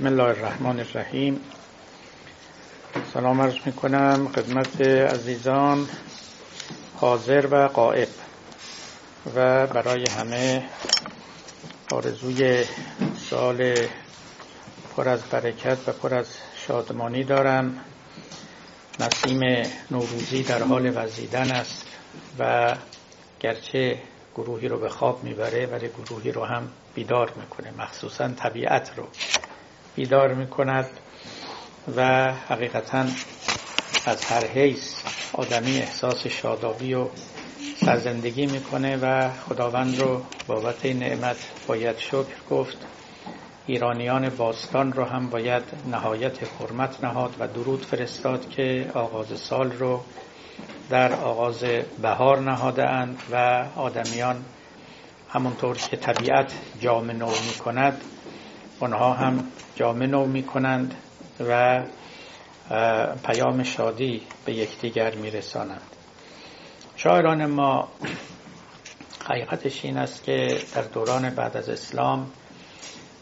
بسم الله الرحمن الرحیم. سلام عرض می کنم خدمت عزیزان حاضر و قائب و برای همه آرزوی سال پر از برکت و پر از شادمانی دارم. نسیم نوروزی در حال وزیدن است و گرچه گروهی رو به خواب می‌بره ولی گروهی رو هم بیدار می‌کنه مخصوصا طبیعت رو. بیدار می‌کند و حقیقتا از هر حیث آدمی احساس شادابی و سرزندگی می‌کنه و خداوند رو بابت این نعمت باید شکر گفت. ایرانیان باستان رو هم باید نهایت حرمت نهاد و درود فرستاد که آغاز سال رو در آغاز بهار نهاده اند و آدمیان همونطور که طبیعت جام نو می کند آنها هم جام نو می کنند و پیام شادی به یکدیگر می رسانند شاعران ما حقیقتش این است که در دوران بعد از اسلام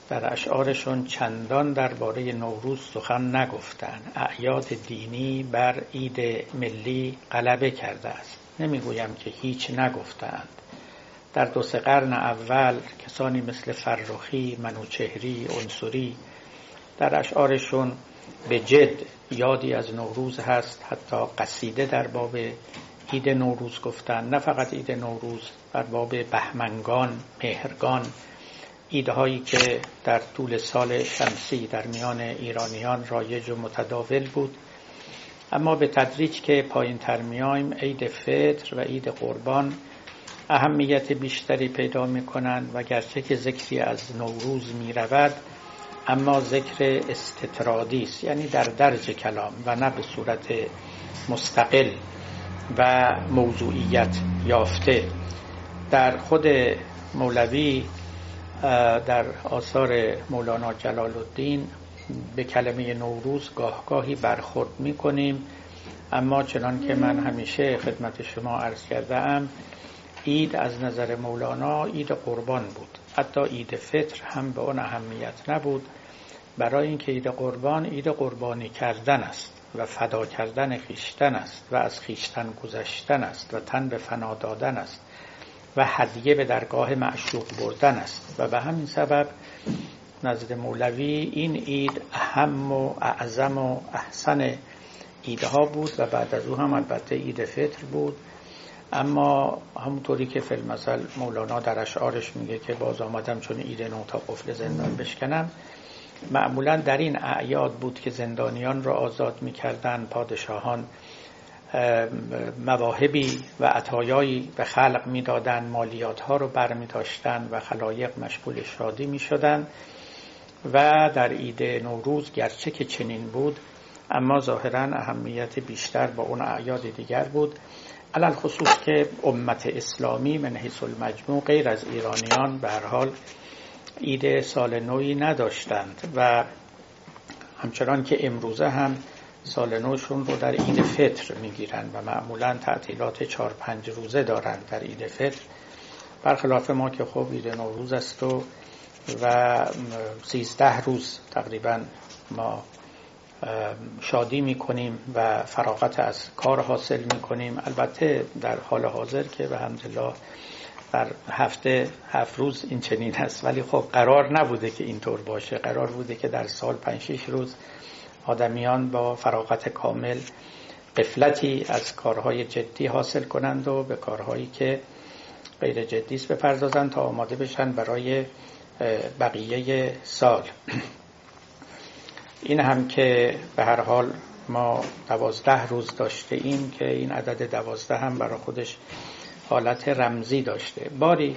در اشعارشون چندان درباره نوروز سخن نگفتند. اعیاد دینی بر عید ملی غلبه کرده است. نمی‌گویم که هیچ نگفتند. در دو سه قرن اول کسانی مثل فرخی، منوچهری، انصوری در اشعارشون به جد یادی از نوروز هست حتی قصیده در باب عید نوروز گفتن. نه فقط عید نوروز در باب بهمنگان، مهرگان ایدهایی که در طول سال شمسی در میان ایرانیان رایج و متداول بود. اما به تدریج که پایین تر میایم عید فطر و عید قربان اهمیت بیشتری پیدا می کنند و گرچه که ذکری از نوروز می رود اما ذکر استطرادی است یعنی در درج کلام و نه به صورت مستقل و موضوعیت یافته. در خود مولوی در آثار مولانا جلال الدین به کلمه نوروز گاهگاهی برخورد می کنیم اما چنان که من همیشه خدمت شما عرض کرده ام عید از نظر مولانا عید قربان بود. حتی عید فطر هم به اون اهمیت نبود. برای اینکه عید قربان عید قربانی کردن است و فدا کردن خیشتن است و از خیشتن گذشتن است و تن به فنا دادن است و هدیه به درگاه معشوق بردن است. و به همین سبب نزد مولوی این عید اهم و اعظم و احسن ایدها بود و بعد از او هم البته عید فطر بود. اما همونطوری که فیلمسل مولانا در اشعارش میگه که باز آمدم چون نو تا قفل زندان بشکنم معمولا در این اعیاد بود که زندانیان را آزاد می‌کردن پادشاهان مواهبی و عطایایی به خلق می‌دادند مالیات ها رو برمی داشتن و خلایق مشغول شادی می شدن و در عید نوروز گرچه که چنین بود اما ظاهرا اهمیت بیشتر با اون اعیاد دیگر بود. علال خصوص که امت اسلامی من حیث المجموع غیر از ایرانیان به هر حال عید سال نوی نداشتند و همچنان که امروزه هم سال نوشون رو در عید فطر می‌گیرن و معمولا تعطیلات چهار پنج روزه دارند در عید فطر. برخلاف ما که خب عید نوروز است و و سیزده روز تقریبا ما شادی می‌کنیم و فراغت از کار حاصل می‌کنیم. البته در حال حاضر که به همدلله در هفته هفت روز این چنین هست ولی خب قرار نبوده که اینطور باشه. قرار بوده که در سال پنج شش روز آدمیان با فراغت کامل قفلتی از کارهای جدی حاصل کنند و به کارهایی که غیر جدی است بپردازند تا آماده بشن برای بقیه سال. این هم که به هر حال ما دوازده روز داشته ایم که این عدد دوازده هم برای خودش حالت رمزی داشته. باری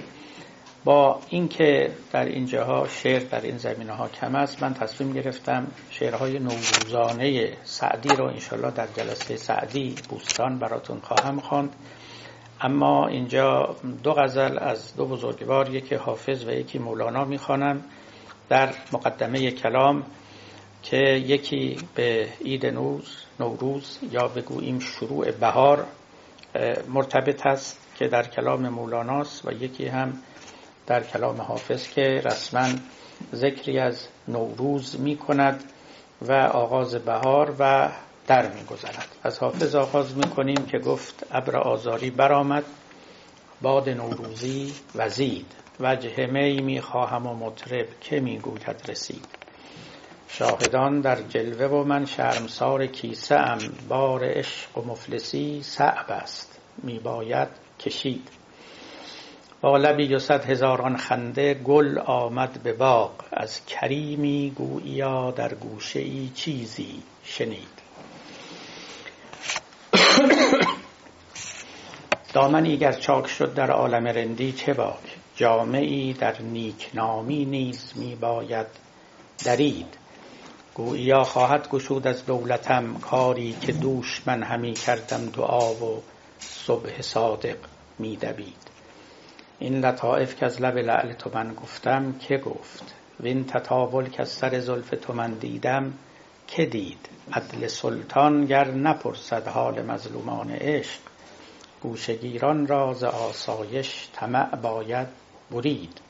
با اینکه در اینجاها شعر در این زمینه ها کم است من تصمیم گرفتم شعرهای نوروزانه سعدی رو انشالله در جلسه سعدی بوستان براتون خواهم خواند. اما اینجا دو غزل از دو بزرگوار یکی حافظ و یکی مولانا می‌خوانم. در مقدمه کلام که یکی به عید نوز نوروز یا بگوییم شروع بهار مرتبط است که در کلام مولاناست و یکی هم در کلام حافظ که رسما ذکری از نوروز می کند و آغاز بهار و در می گذرد. از حافظ آغاز می کنیم که گفت ابر آزاری برآمد باد نوروزی وزید وجه می می خواهم و مطرب که می گوید رسید شاهدان در جلوه و من شرمسار کیسه ام. بار عشق و مفلسی صعب است. می باید کشید. با لبی و صد هزاران خنده گل آمد به باغ. از کریمی گوییا در گوشه ای چیزی شنید. دامنی گر چاک شد در عالم رندی چه باک؟ جامعی در نیکنامی نیز می باید درید. گوییا خواهد گشود از دولتم کاری که دوش من همی کردم دعا و صبح صادق می دوید. این لطائف که از لب لعل تو من گفتم که گفت؟ وین تطاول که از سر زلف تو من دیدم که دید؟ عدل سلطان گر نپرسد حال مظلومان عشق گوشگیران راز آسایش طمع باید برید.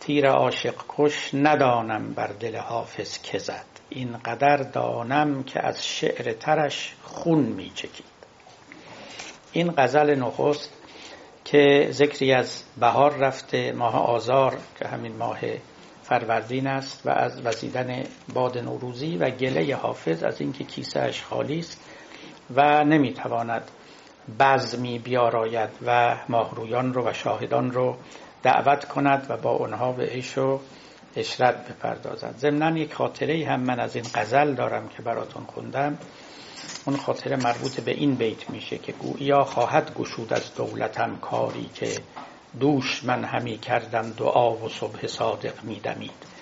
تیر عاشق کش ندانم بر دل حافظ که زد. این قدر دانم که از شعر ترش خون می چکید. این غزل نخست که ذکری از بهار رفته ماه آزار که همین ماه فروردین است و از وزیدن باد نوروزی و گله حافظ از اینکه کیسه اش خالی است و نمی‌تواند بزمی بیاراید و ماهرویان رو و شاهدان رو دعوت کند و با آنها به عیش و اشرت بپردازد. ضمنا یک خاطره هم من از این غزل دارم که براتون خوندم. اون خاطره مربوط به این بیت میشه که گویا خواهد گشود از دولتم کاری که دوش من همی کردم دعا و صبح صادق میدمید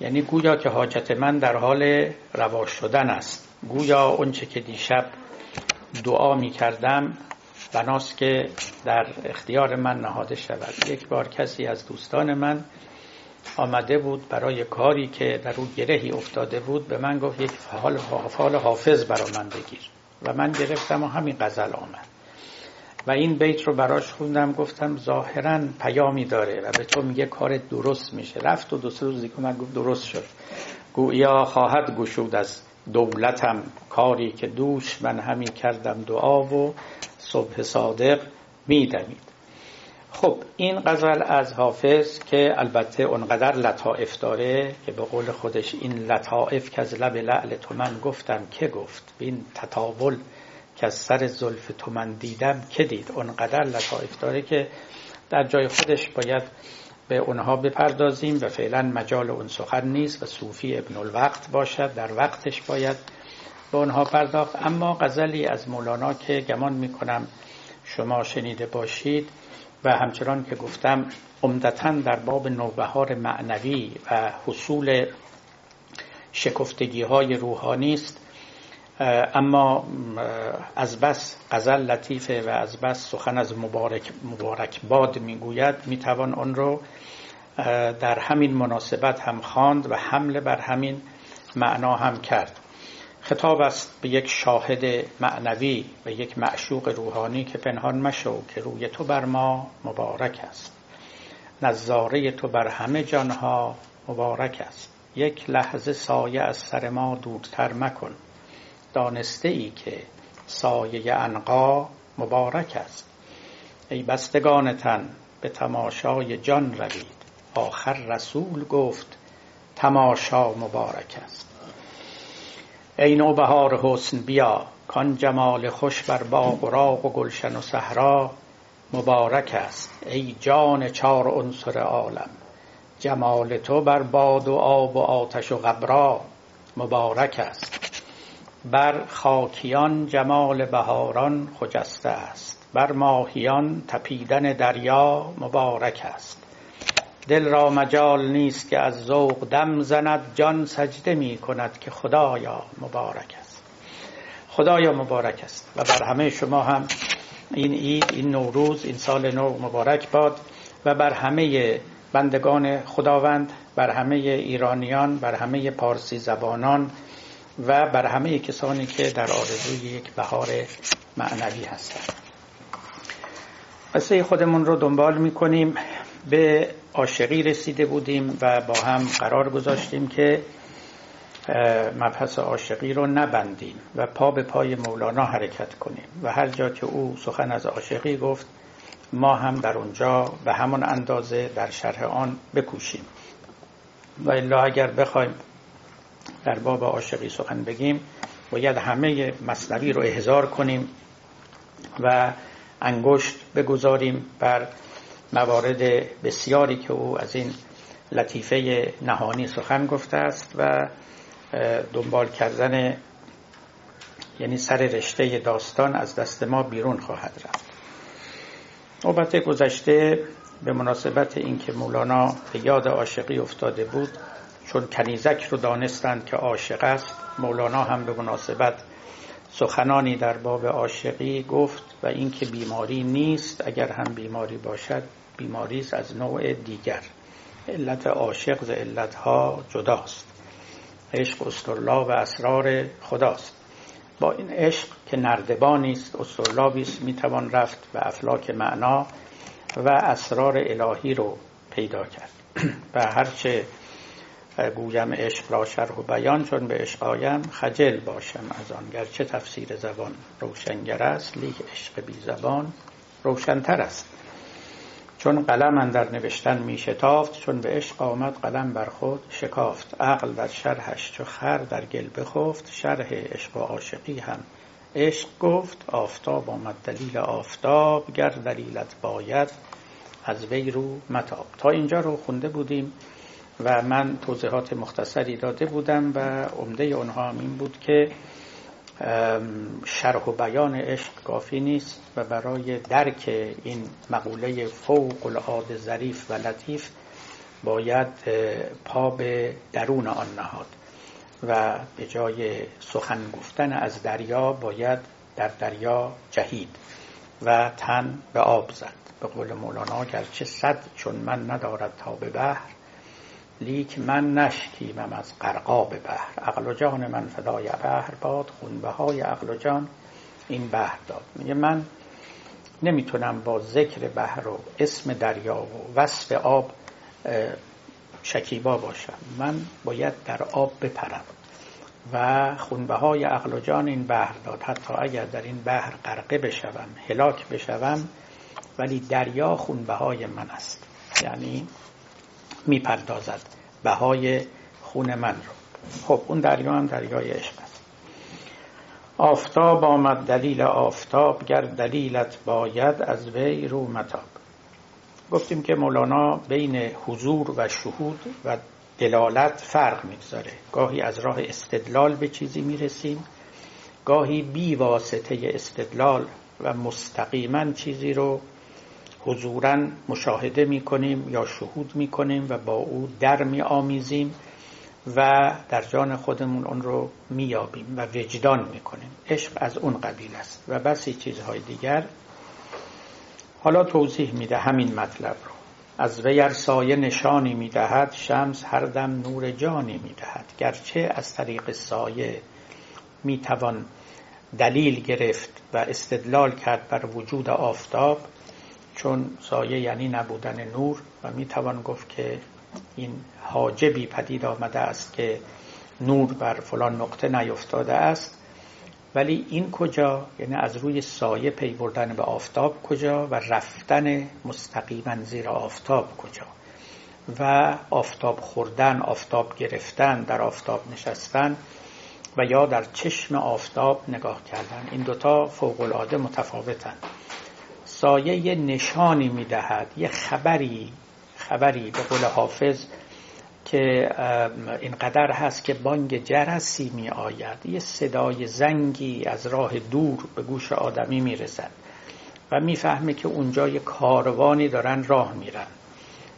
یعنی گویا که حاجت من در حال رواش شدن است. گویا اونچه که دیشب دعا می کردم بناست که در اختیار من نهاده شود. یک بار کسی از دوستان من آمده بود برای کاری که در او گرهی افتاده بود به من گفت یک فعال حافظ برا من بگیر. و من گرفتم و همین غزل آمد. و این بیت رو براش خوندم گفتم ظاهرا پیامی داره و به تو میگه کار درست میشه. رفت و دو سه که من گفت درست شد. گویا خواهد گشود از دولتم کاری که دوش من همین کردم دعا و صبح صادق میدمید. خب این غزل از حافظ که البته اونقدر لطائف داره که به قول خودش این لطائف که از لب لعل تو من گفتم که گفت. این تطاول که از سر زلف تو من دیدم که دید. اونقدر لطائف داره که در جای خودش باید به اونها بپردازیم و فعلا مجال اون سخن نیست و صوفی ابن الوقت باشد. در وقتش باید به اونها پرداخت. اما غزلی از مولانا که گمان می‌کنم شما شنیده باشید و همچنان که گفتم عمدتا در باب نوبهار معنوی و حصول شکفتگی های روحانی است. اما از بس غزل لطیفه و از بس سخن از مبارک, مبارک باد می‌گوید می‌توان آن رو در همین مناسبت هم خواند و حمله بر همین معنا هم کرد. خطاب است به یک شاهد معنوی و یک معشوق روحانی که پنهان مشو که روی تو بر ما مبارک است. نظاره تو بر همه جانها مبارک است. یک لحظه سایه از سر ما دورتر مکن. دانسته ای که سایه انقا مبارک است. ای بستگان تن به تماشای جان روید. آخر رسول گفت تماشا مبارک است. ای نوبهار حسن بیا. کان جمال خوش بر باغ و راغ و گلشن و صحرا مبارک است. ای جان چار عنصر عالم جمال تو بر باد و آب و آتش و غبرا مبارک است. بر خاکیان جمال بهاران خجسته است. بر ماهیان تپیدن دریا مبارک است. دل را مجال نیست که از ذوق دم زند. جان سجده می کند که خدایا مبارک است. خدایا مبارک است. و بر همه شما هم این عید این نوروز این سال نو مبارک باد. و بر همه بندگان خداوند بر همه ایرانیان بر همه پارسی زبانان و بر همه کسانی که در آرزوی یک بهار معنوی هستند. قصه خودمون رو دنبال می‌کنیم. به عاشقی رسیده بودیم و با هم قرار گذاشتیم که مبحث عاشقی رو نبندیم و پا به پای مولانا حرکت کنیم و هر جا که او سخن از عاشقی گفت ما هم در اونجا به همان اندازه در شرح آن بکوشیم. و الا اگر بخوایم در باب عاشقی سخن بگیم باید همه مصنوی رو احضار کنیم و انگشت بگذاریم بر موارد بسیاری که او از این لطیفه نهانی سخن گفته است و دنبال کردن یعنی سر رشته داستان از دست ما بیرون خواهد رفت. نوبت گذشته به مناسبت اینکه مولانا به یاد عاشقی افتاده بود چون کنیزک رو دانستند که عاشق است مولانا هم به مناسبت سخنانی در باب عاشقی گفت و اینکه بیماری نیست اگر هم بیماری باشد بیماری است از نوع دیگر. علت عاشق ز علتها جداست. عشق استرلا و اسرار خداست. با این عشق که نردبانی است استرلابی است می‌توان رفت و افلاک معنا و اسرار الهی رو پیدا کرد. و هرچه گویم عشق را شرح و بیان چون به عشق آیم خجل باشم از آن. گرچه تفسیر زبان روشنگر است لیک عشق بی زبان روشنتر است. چون قلم در نوشتن می شتافت چون به عشق آمد قلم بر خود شکافت. عقل در شرحش چو خر در گل بخفت شرح عشق و عاشقی هم عشق گفت. آفتاب آمد دلیل آفتاب گر دلیلت باید از وی رو متاب. تا اینجا رو خونده بودیم. و من توضیحات مختصری داده بودم و عمده اونها هم این بود که شرح و بیان عشق کافی نیست و برای درک این مقوله فوق العاده ظریف و لطیف باید پا به درون آن نهاد و به جای سخن گفتن از دریا باید در دریا جهید و تن به آب زد. به قول مولانا گرچه صد چون من ندارد تا به بحر لیک من نشکیمم از قرقاب بحر. عقل و جان من فدای بحر باد خونبه های عقل و جان این بحر داد. میگه من نمی‌تونم با ذکر بحر و اسم دریا و وصف آب شکیبا باشم. من باید در آب بپرم و خونبه های عقل و جان این بحر داد. حتی اگر در این بحر غرقه بشوم هلاک بشوم ولی دریا خونبه های من است. یعنی می‌پردازد. بهای خون من رو. خب اون دریا هم دریای عشق است. آفتاب آمد دلیل آفتاب گر دلیلت باید از وی رو متاب. گفتیم که مولانا بین حضور و شهود و دلالت فرق می‌گذاره. گاهی از راه استدلال به چیزی می‌رسیم گاهی بی واسطه استدلال و مستقیما چیزی رو حضورا مشاهده می کنیم یا شهود می کنیم و با او در می آمیزیم و در جان خودمون اون رو میابیم و وجدان می‌کنیم. عشق از اون قبیل است و بسی چیزهای دیگر. حالا توضیح میده همین مطلب رو. از ویر سایه نشانی می‌دهد شمس هر دم نور جانی می‌دهد. گرچه از طریق سایه می‌توان دلیل گرفت و استدلال کرد بر وجود آفتاب چون سایه یعنی نبودن نور و می توان گفت که این حاجبی پدید آمده است که نور بر فلان نقطه نیفتاده است. ولی این کجا؟ یعنی از روی سایه پی بردن به آفتاب کجا و رفتن مستقیما زیر آفتاب کجا؟ و آفتاب خوردن آفتاب گرفتن در آفتاب نشستن و یا در چشم آفتاب نگاه کردن. این دوتا فوق العاده متفاوتند سایه یه نشانی می‌دهد یه خبری خبری به قول حافظ که اینقدر هست که بانگ جرسی می آید یه صدای زنگی از راه دور به گوش آدمی می رسد و می‌فهمه که اونجا یه کاروانی دارن راه میرن.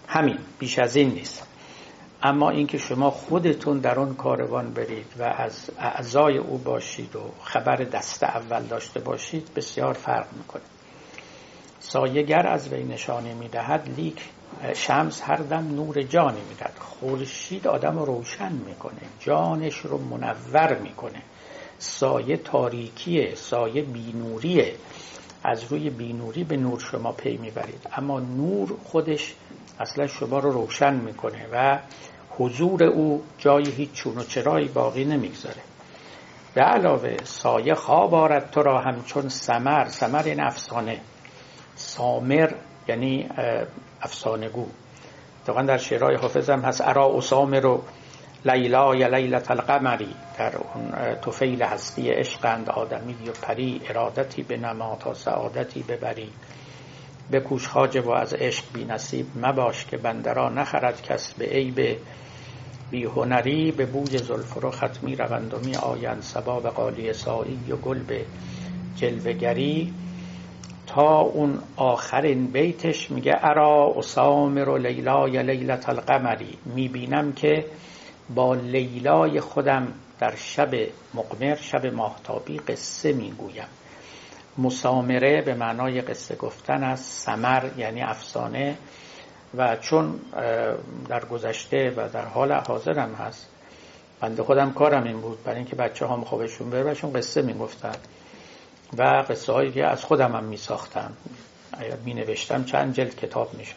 همین بیش از این نیست. اما اینکه شما خودتون در اون کاروان برید و از اعضای او باشید و خبر دست اول داشته باشید بسیار فرق می‌کنه. سایه گر از وی نشانی می‌دهد لیک شمس هر دم نور جانی می‌دهد. خورشید آدم رو روشن می‌کنه جانش رو منور می‌کنه. سایه تاریکیه سایه بینوریه. از روی بینوری به نور شما پی می‌برید. اما نور خودش اصلا شما رو روشن می‌کنه و حضور او جای هیچ چون و چرایی باقی نمی‌گذاره. به علاوه سایه خواب آرد تو را همچون سمر سمر این افسانه. سامر یعنی افسانه گو در شعرهای حافظم هست ارا اسامر و لیلا یا لیلت القمری در اون توفیل هستی عشقند آدمی و پری ارادتی به نما تا سعادتی ببری بکوش خاجه و از عشق بی نصیب مباش که بندرا نخرد کس به عیب. بی هنری به بوی زلف و ختمی روند و می آیند سبا به قالی سایی و گل به جلوگری اون آخرین بیتش میگه ارا اسامر و لیلا یا لیلت القمری می‌بینم که با لیلای خودم در شب مقمر شب ماهتابی قصه می‌گویم. مسامره به معنای قصه گفتن است سمر یعنی افسانه و چون در گذشته و در حال حاضرم هست بنده خودم کارم این بود برای اینکه بچه هم خوابشون بره قصه می‌گفتن. و قصه هایی که از خودم هم می ساختم می نوشتم چند جلد کتاب می شد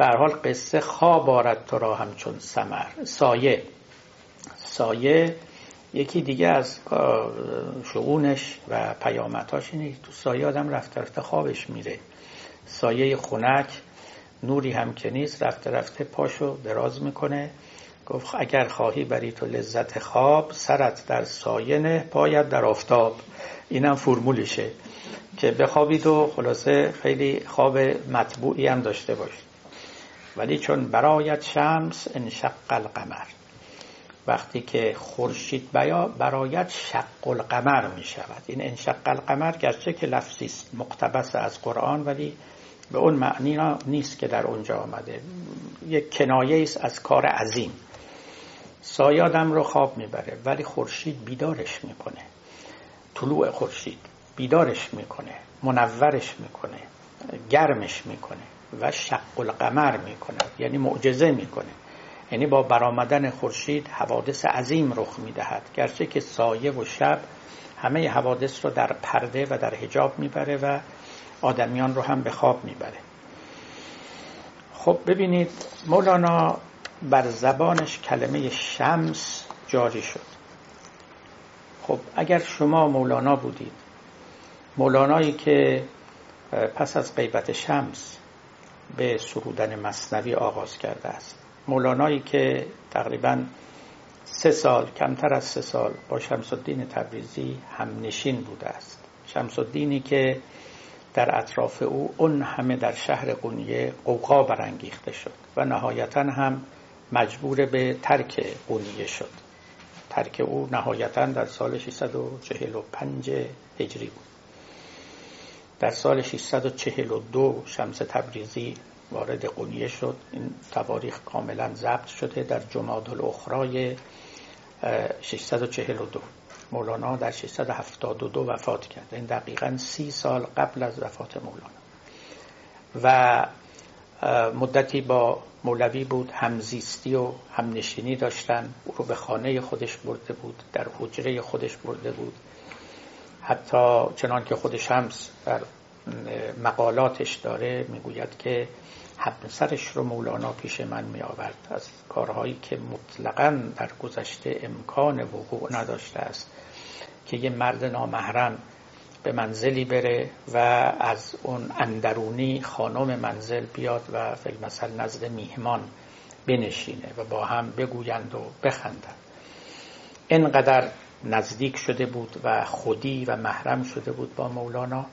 حال قصه خواب آرد تو را همچون سمر سایه. سایه یکی دیگه از شعونش و پیامتاش اینه تو سایه آدم رفته رفته خوابش میره. سایه خونک نوری هم که نیست رفته رفته پاشو دراز می‌کنه. گفت اگر خواهی بری تو لذت خواب سرت در سایه نه پایت در آفتاب. اینم فرمولشه که بخوابید و خلاصه خیلی خواب مطبوعی هم داشته باشید. ولی چون برایت شمس انشق القمر. وقتی که خورشید برایت شق القمر می شود این انشق القمر گرچه که لفظی مقتبس از قرآن ولی به اون معنی نیست که در اونجا آمده. یک کنایه است از کار عظیم. سایه آدم رو خواب می‌بره ولی خورشید بیدارش می‌کنه. طلوع خورشید بیدارش می‌کنه منورش می‌کنه گرمش می‌کنه و شق القمر می‌کنه یعنی معجزه می‌کنه. یعنی با برآمدن خورشید حوادث عظیم رخ می‌دهد. گرچه که سایه و شب همه حوادث رو در پرده و در حجاب می‌بره و آدمیان رو هم به خواب می‌بره. خب ببینید مولانا بر زبانش کلمه شمس جاری شد. خب اگر شما مولانا بودید مولانایی که پس از غیبت شمس به سرودن مصنوی آغاز کرده است. مولانایی که تقریبا سه سال کمتر از سه سال با شمس الدین تبریزی هم نشین بوده است. شمس الدینی که در اطراف او اون همه در شهر قونیه قوقا برانگیخته شد و نهایتا هم مجبور به ترک قونیه شد. ترک او نهایتا در سال 645 هجری بود. در سال 642 شمس تبریزی وارد قونیه شد. این تواریخ کاملا ضبط شده در جماد الاخرای 642 مولانا در 672 وفات کرد. این دقیقا سی سال قبل از وفات مولانا. و مدتی با مولوی بود همزیستی و همنشینی داشتن او رو به خانه خودش برده بود در حجره خودش برده بود. حتی چنان که خود شمس در مقالاتش داره می‌گوید که همسرش رو مولانا پیش من می آورد از کارهایی که مطلقا در گذشته امکان وقوع نداشته است که یه مرد نامحرم به منزلی بره و از اون اندرونی خانم منزل بیاد و فیلمسل نزد میهمان بنشینه و با هم بگویند و بخندند. اینقدر نزدیک شده بود و خودی و محرم شده بود با مولانا.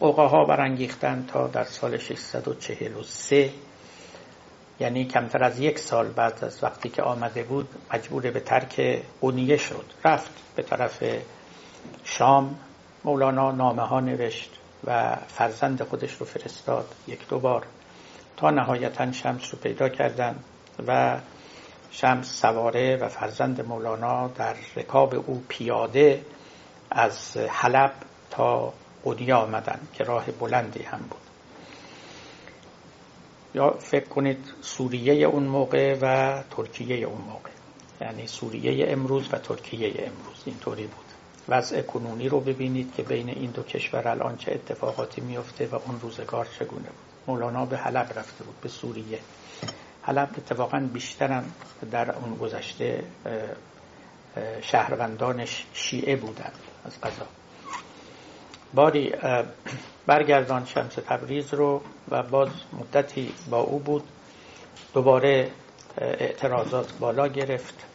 ها برانگیختن تا در سال 643 یعنی کمتر از یک سال بعد از وقتی که آمده بود مجبور به ترک قونیه شد. رفت به طرف شام مولانا نامه ها نوشت و فرزند خودش رو فرستاد یک دو بار. تا نهایتا شمس رو پیدا کردن و شمس سواره و فرزند مولانا در رکاب او پیاده از حلب تا قدیه آمدن که راه بلندی هم بود. یا فکر کنید سوریه اون موقع و ترکیه اون موقع. یعنی سوریه امروز و ترکیه امروز. اینطوری بود. وضع کنونی رو ببینید که بین این دو کشور الان چه اتفاقاتی میفته و اون روزگار چگونه بود. مولانا به حلب رفته بود به سوریه. حلب اتفاقا بیشترم در اون گذشته شهروندانش شیعه بودند از قضا. باری برگردان شمس تبریز رو و باز مدتی با او بود. دوباره اعتراضات بالا گرفت.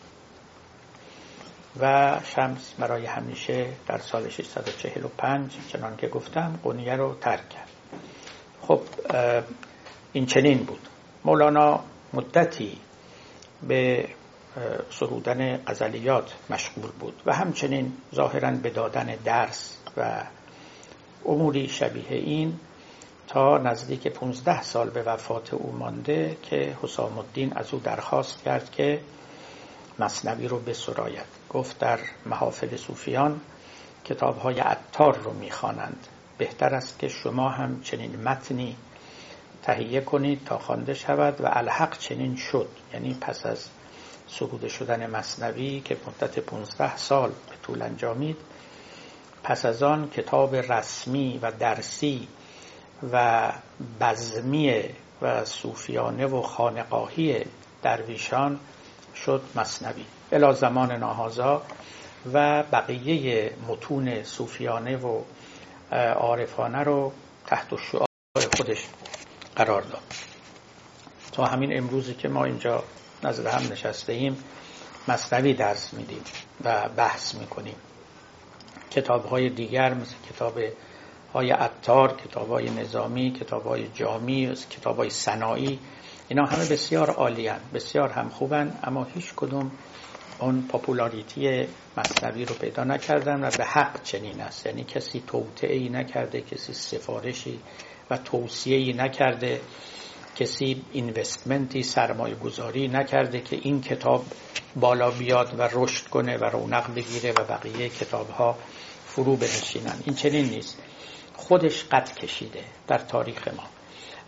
و شمس برای همیشه در سال 645 چنان که گفتم قونیه رو ترک کرد. خب این چنین بود. مولانا مدتی به سرودن غزلیات مشغول بود و همچنین ظاهرا به دادن درس و اموری شبیه این تا نزدیک 15 سال به وفات او مانده که حسام الدین از او درخواست کرد که مصنوی رو بسراید. گفت در محافل صوفیان کتاب های عطار رو می‌خوانند. بهتر است که شما هم چنین متنی تهیه کنید تا خوانده شود و الحق چنین شد. یعنی پس از سروده شدن مصنوی که مدت 15 سال به طول انجامید پس از آن کتاب رسمی و درسی و بزمی و صوفیانه و خانقاهی درویشان شد مصنوی الا زمان ناهازا و بقیه متون صوفیانه و عارفانه رو تحت شعار خودش قرار داد. تا همین امروزی که ما اینجا نظر هم نشسته ایم مصنوی درس میدیم و بحث می‌کنیم. کتاب های دیگر مثل کتاب های عطار کتاب های نظامی کتاب های جامی کتاب های سنایی اینا همه بسیار عالی بسیار هم خوبن اما هیچ کدوم اون پاپولاریتی مصنوی رو پیدا نکردن و به حق چنین است. یعنی کسی توطعه ای نکرده کسی سفارشی و توصیه نکرده کسی اینوستمنتی سرمایه گذاری نکرده که این کتاب بالا بیاد و رشد کنه و رونق بگیره و بقیه کتاب ها فرو بنشینن. این چنین نیست. خودش قد کشیده در تاریخ ما.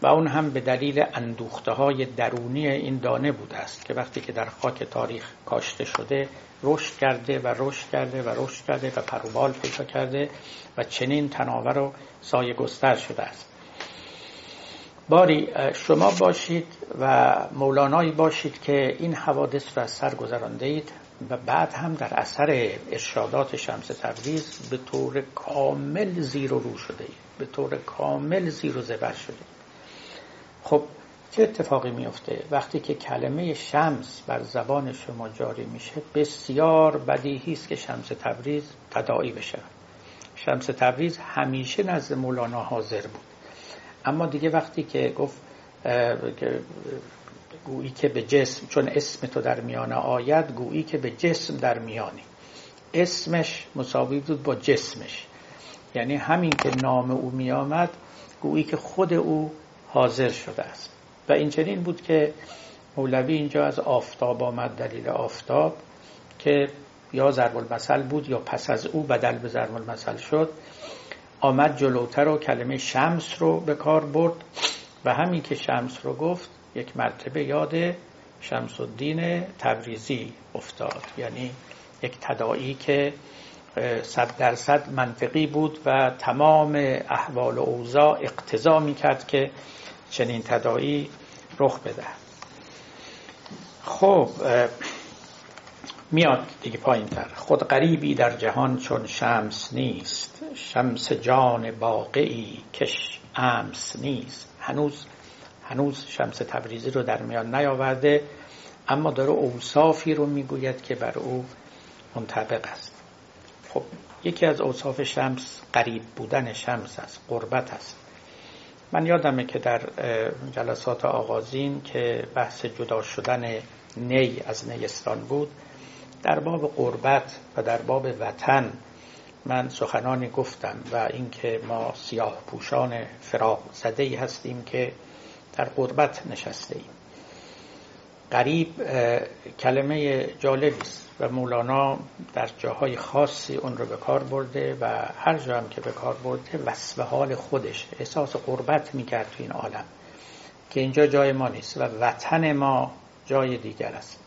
و اون هم به دلیل اندوخته های درونی این دانه بوده است که وقتی که در خاک تاریخ کاشته شده رشد کرده و رشد کرده و رشد کرده و پروبال پیدا کرده و چنین تناور و سایه گستر شده است. باری شما باشید و مولانایی باشید که این حوادث را از سر گذرانده اید و بعد هم در اثر ارشادات شمس تبریز به طور کامل زیر و رو شده اید به طور کامل زیر و زبر شده خب چه اتفاقی میفته وقتی که کلمه شمس بر زبان شما جاری میشه بسیار بدیهی است که شمس تبریز تداعی بشه. شمس تبریز همیشه نزد مولانا حاضر بود. اما دیگه وقتی که گفت گویی که به جسم چون اسم تو در میان آید گویی که به جسم در میانی. اسمش مساوی بود با جسمش. یعنی همین که نام او می آمد گویی که خود او حاضر شده است. و این چنین بود که مولوی اینجا از آفتاب آمد دلیل آفتاب که یا ضرب المثل بود یا پس از او بدل به ضرب المثل شد آمد جلوتر و کلمه شمس رو به کار برد و همین که شمس رو گفت یک مرتبه یاد شمس الدین تبریزی افتاد. یعنی یک تداعی که صد درصد منطقی بود و تمام احوال و اوضاع اقتضا می‌کرد که چنین تداعی رخ بده. خب میاد دیگه پایین تر خود غریبی در جهان چون شمس نیست. شمس جان باقی کش امس نیست. هنوز هنوز شمس تبریزی رو در میان نیاورده اما داره اوصافی رو می‌گوید که بر او منطبق است. خب یکی از اوصاف شمس قریب بودن شمس است قربت است. من یادمه که در جلسات آغازین که بحث جدا شدن نی از نیستان بود در باب قربت و در باب وطن من سخنانی گفتم و اینکه ما سیاه پوشان فراغ زده ای هستیم که در قربت نشسته ایم. قریب کلمه جالبی است و مولانا در جاهای خاصی اون رو به کار برده و هر جا هم که به کار برده وصف حال خودش احساس قربت می‌کرد تو این عالم که اینجا جای ما نیست و وطن ما جای دیگر است.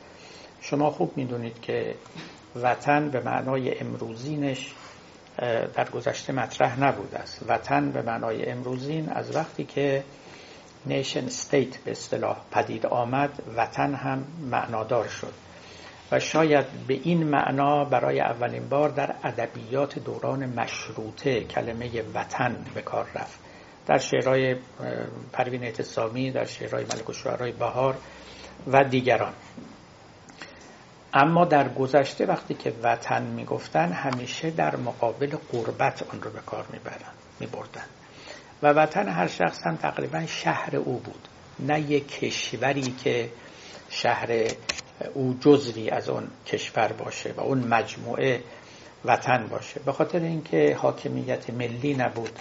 شما خوب می‌دونید که وطن به معنای امروزینش در گذشته مطرح نبوده است. وطن به معنای امروزین از وقتی که نیشن استیت به اصطلاح پدید آمد وطن هم معنادار شد. و شاید به این معنا برای اولین بار در ادبیات دوران مشروطه کلمه وطن به کار رفت. در شعرهای پروین اعتصامی در شعرهای ملک بهار و دیگران. اما در گذشته وقتی که وطن می‌گفتن همیشه در مقابل قربت آن رو به کار می‌برن میبردن. و وطن هر شخص هم تقریبا شهر او بود. نه یک کشوری که شهر او جزوی از اون کشور باشه و اون مجموعه وطن باشه. به خاطر اینکه حاکمیت ملی نبود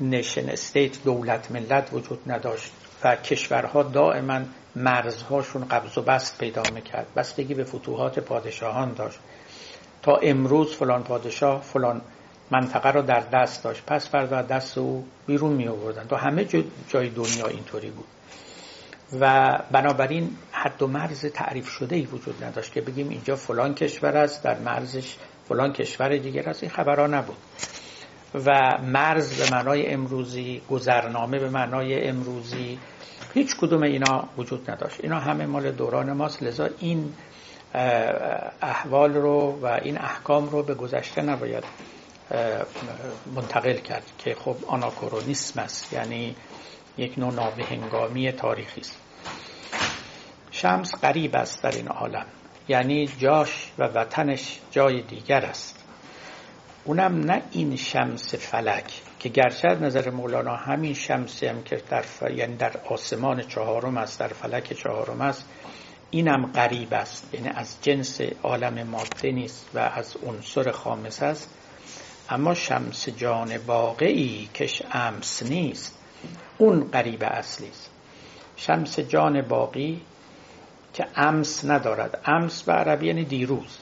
نشن استیت دولت ملت وجود نداشت و کشورها دائما مرزهاشون قبض و بست پیدا می‌کرد. بستگی به فتوحات پادشاهان داشت. تا امروز فلان پادشاه فلان منطقه رو در دست داشت. پس فردا دست او بیرون می آوردن. تا همه جای دنیا اینطوری بود. و بنابراین حد و مرز تعریف شده ای وجود نداشت که بگیم اینجا فلان کشور است در مرزش فلان کشور دیگر است. این خبرها نبود. و مرز به معنای امروزی گذرنامه به معنای امروزی هیچ کدوم اینا وجود نداشت. اینا همه مال دوران ماست. لذا این احوال رو و این احکام رو به گذشته نباید منتقل کرد که خب آناکرونیسم است یعنی یک نوع نابهنگامی تاریخی است. شمس قریب است در این عالم یعنی جاش و وطنش جای دیگر است. اونم نه این شمس فلک که گرچه نظر مولانا همین شمسی هم که در ف... یعنی در آسمان چهارم است در فلک چهارم است اینم قریب است. یعنی از جنس عالم ماده نیست و از عنصر خامس است. اما شمس جان واقعی کش امس نیست. اون قریب اصلی است. شمس جان باقی که امس ندارد. امس به عربی یعنی دیروز.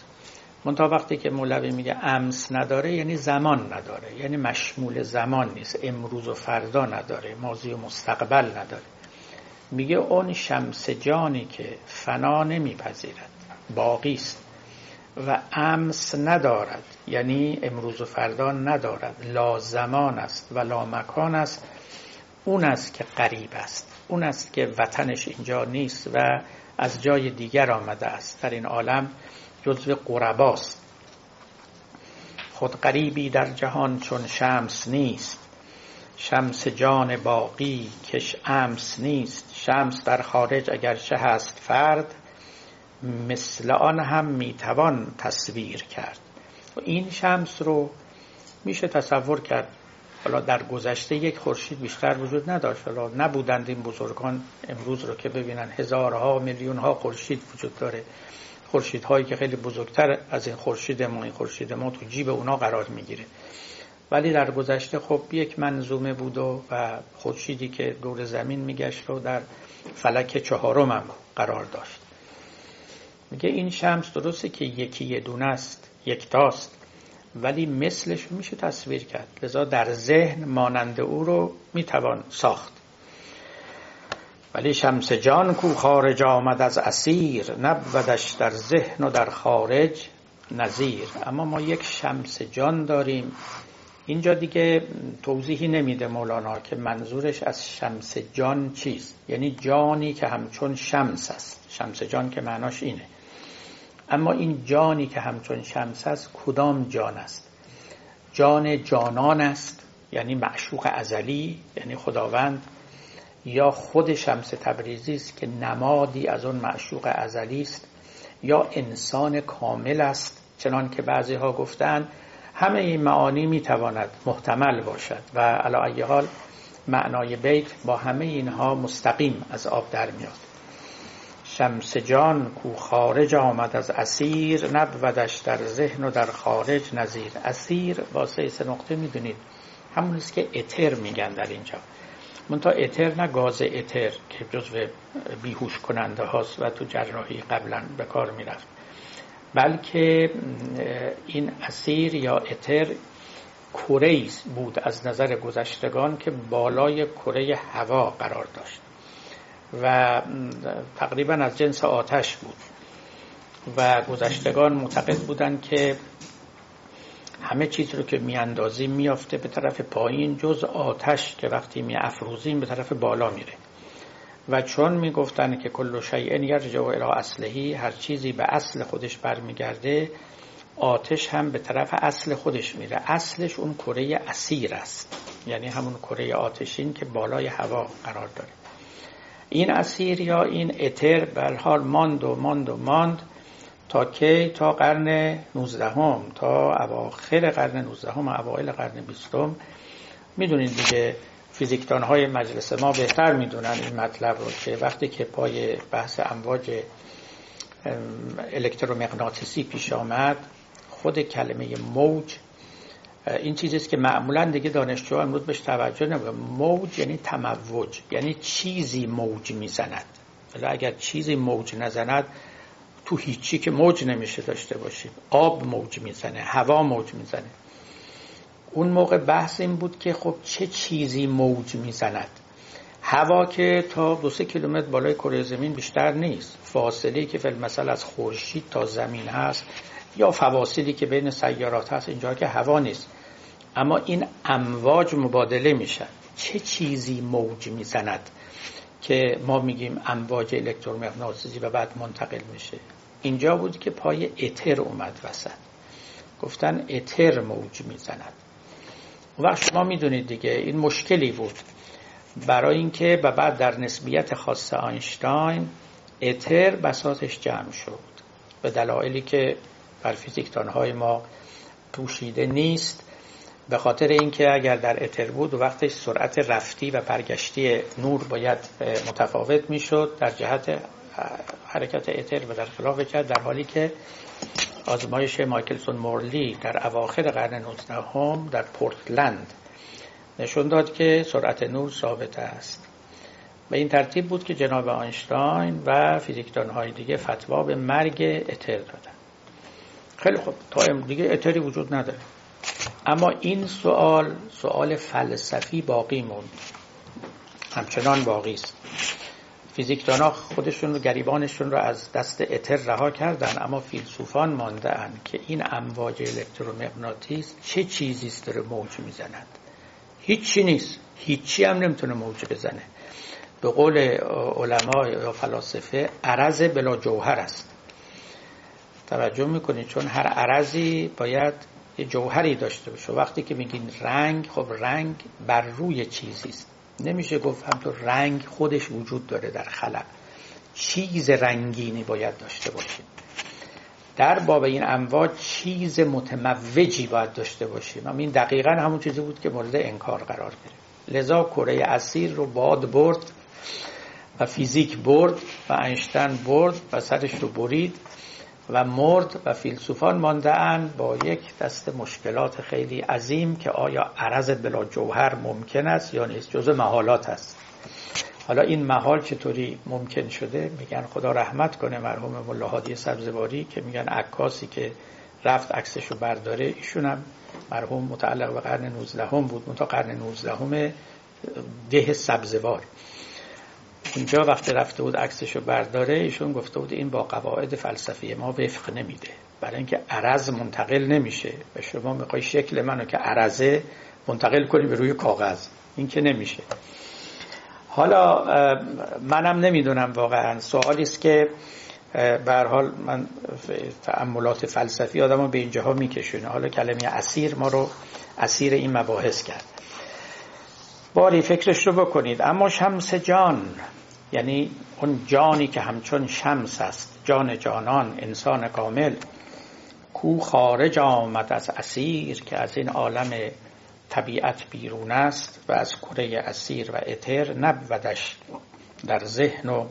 منتها وقتی که مولوی میگه امس نداره یعنی زمان نداره. یعنی مشمول زمان نیست. امروز و فردا نداره. ماضی و مستقبل نداره. میگه اون شمس جانی که فنا نمیپذیرد. باقی است. و امس ندارد. یعنی امروز و فردا ندارد. لا زمان است و لا مکان است. اون است که قریب است. اون است که وطنش اینجا نیست و از جای دیگر آمده است. در این عالم جزو قرباست. خود قریبی در جهان چون شمس نیست. شمس جان باقی کش امس نیست. شمس در خارج اگرچه هست فرد. مثل آن هم می‌توان تصویر کرد. و این شمس رو میشه تصور کرد. حالا در گذشته یک خورشید بیشتر وجود نداشت. حالا نبودند این بزرگان امروز رو که ببینن. هزارها میلیون ها خورشید وجود داره. خورشید هایی که خیلی بزرگتر از این خورشید ما. این خورشید ما تو جیب اونا قرار می‌گیره. ولی در گذشته خب یک منظومه بود و خورشیدی که دور زمین میگشت رو در فلک چهارم هم قرار داشت. میگه این شمس درسته که یکی دونه است یکتاست ولی مثلش میشه تصویر کرد. لذا در ذهن مانند او رو می‌توان ساخت. ولی شمس جان کو خارج آمد از اسیر نبودش در ذهن و در خارج نظیر. اما ما یک شمس جان داریم. اینجا دیگه توضیحی نمیده مولانا که منظورش از شمس جان چیست. یعنی جانی که همچون شمس است. شمس جان که معناش اینه. اما این جانی که همچون شمس است کدام جان است؟ جان جانان است یعنی معشوق ازلی یعنی خداوند یا خود شمس تبریزی است که نمادی از اون معشوق ازلی است یا انسان کامل است چنان که بعضی ها گفتن همه این معانی می‌تواند محتمل باشد. و علا حال معنای بیت با همه اینها مستقیم از آب در میاد شمس جان کو خارج آمد از اسیر نبودش در ذهن و در خارج نظیر. اسیر واسه سه نقطه می‌دونید. همون است که اتر میگن در اینجا. منتها اتر نه گاز اتر که جزو بیهوش کننده هاست و تو جراحی قبلا به کار می‌رفت. بلکه این اسیر یا اتر کره بود از نظر گذشتگان که بالای کره هوا قرار داشت. و تقریبا از جنس آتش بود. و گذشتگان معتقد بودند که همه چیز رو که میاندازیم میافته به طرف پایین جز آتش که وقتی میافروزیم به طرف بالا میره. و چون می‌گفتن که کل شیء یرجع الی اصلهی هر چیزی به اصل خودش برمیگرده آتش هم به طرف اصل خودش میره. اصلش اون کره اسیر است. یعنی همون کره آتشین که بالای هوا قرار داره. این اسیر یا این اتر به حال ماند و ماند و ماند تا کی؟ تا قرن 19 هم تا اواخر قرن 19 هم و اوایل قرن 20 هم می‌دونید دیگه فیزیکدان های مجلس ما بهتر می‌دونن این مطلب رو که وقتی که پای بحث امواج الکترومغناطیسی پیش آمد خود کلمه موج این چیزی است که معمولا دیگه دانشجو امروز بهش توجه نمی‌کنه موج یعنی تموج یعنی چیزی موج می‌زند. ولی اگر چیزی موج نزند تو هیچی که موج نمیشه داشته باشیم آب موج می‌زنه هوا موج می‌زنه. اون موقع بحث این بود که خب چه چیزی موج می‌زند؟ هوا که تا دو سه کیلومتر بالای کره زمین بیشتر نیست. فاصله که فیلم مثلا از خورشید تا زمین هست یا فواصلی که بین سیارات هست اینجا که هوا نیست. اما این امواج مبادله میشن. چه چیزی موج می‌زند که ما میگیم امواج الکترومغناطیسی و بعد منتقل میشه؟ اینجا بود که پای اتر اومد وسط. گفتن اتر موج می‌زند. و وقت شما می‌دونید دیگه این مشکلی بود. برای اینکه و بعد در نسبیت خاص آینشتاین اتر بساتش جمع شد. به دلایلی که بر فیزیکدان های ما پوشیده نیست. به خاطر اینکه اگر در اتر بود وقتش سرعت رفتی و برگشتی نور باید متفاوت می‌شد. در جهت حرکت اتر و در خلاف کرد در حالی که آزمایش مایکلسون مورلی در اواخر قرن 19 هم در پورتلند نشون داد که سرعت نور ثابت است. به این ترتیب بود که جناب آینشتاین و فیزیکدان های دیگه فتوا به مرگ اتر دادن خیلی خوب. تا دیگه اتری وجود نداره. اما این سوال سوال فلسفی باقی موند. همچنان باقی است. فیزیکدانا خودشون رو گریبانشون رو از دست اتر رها کردن اما فیلسوفان مانده اند که این امواج الکترومغناطیس چه چیزی است داره موج می‌زند. هیچی نیست. هیچی هم نمی‌تونه موج بزنه. به قول علما یا فلاسفه عرض بلا جوهر است. توجه می‌کنید چون هر عرضی باید یه جوهری داشته باشه. وقتی که میگین رنگ خب رنگ بر روی چیزی است. نمیشه گفت همطور رنگ خودش وجود داره در خلا چیز رنگینی باید داشته باشیم در باب این امواج چیز متموجی باید داشته باشیم اما این دقیقا همون چیزی بود که مورد انکار قرار گرفت. لذا کره اسیر رو باد برد و فیزیک برد و اینشتین برد و سرش رو برید. و مرد و فیلسوفان مانده با یک دست مشکلات خیلی عظیم که آیا عرض بلا جوهر ممکن است یا نیست جزء محالات است. حالا این محال چطوری ممکن شده؟ میگن خدا رحمت کنه مرحوم ملاحادی سبزواری که میگن عکاسی که رفت عکسش رو برداره ایشون هم مرحوم متعلق به قرن 19 هم بود متا قرن 19 هم ده سبزوار. اونجا وقتی رفته بود عکسشو برداره ایشون گفته بود این با قواعد فلسفی ما وفق نمیده. برای اینکه عرض منتقل نمیشه و شما می‌خوای شکل منو که عرضه منتقل کنی به روی کاغذ. این که نمیشه. حالا منم نمی‌دونم واقعا. سوالی است که به حال من تعملات فلسفی آدمو به اینجاها میکشونه. حالا کلمه اسیر ما رو اسیر این مباحث کرد. باری فکرش رو بکنید. اما شمس جان یعنی اون جانی که همچون شمس است جان جانان انسان کامل کو خارج آمد از اسیر که از این عالم طبیعت بیرون است و از کره اسیر و اتر نبودش در ذهن و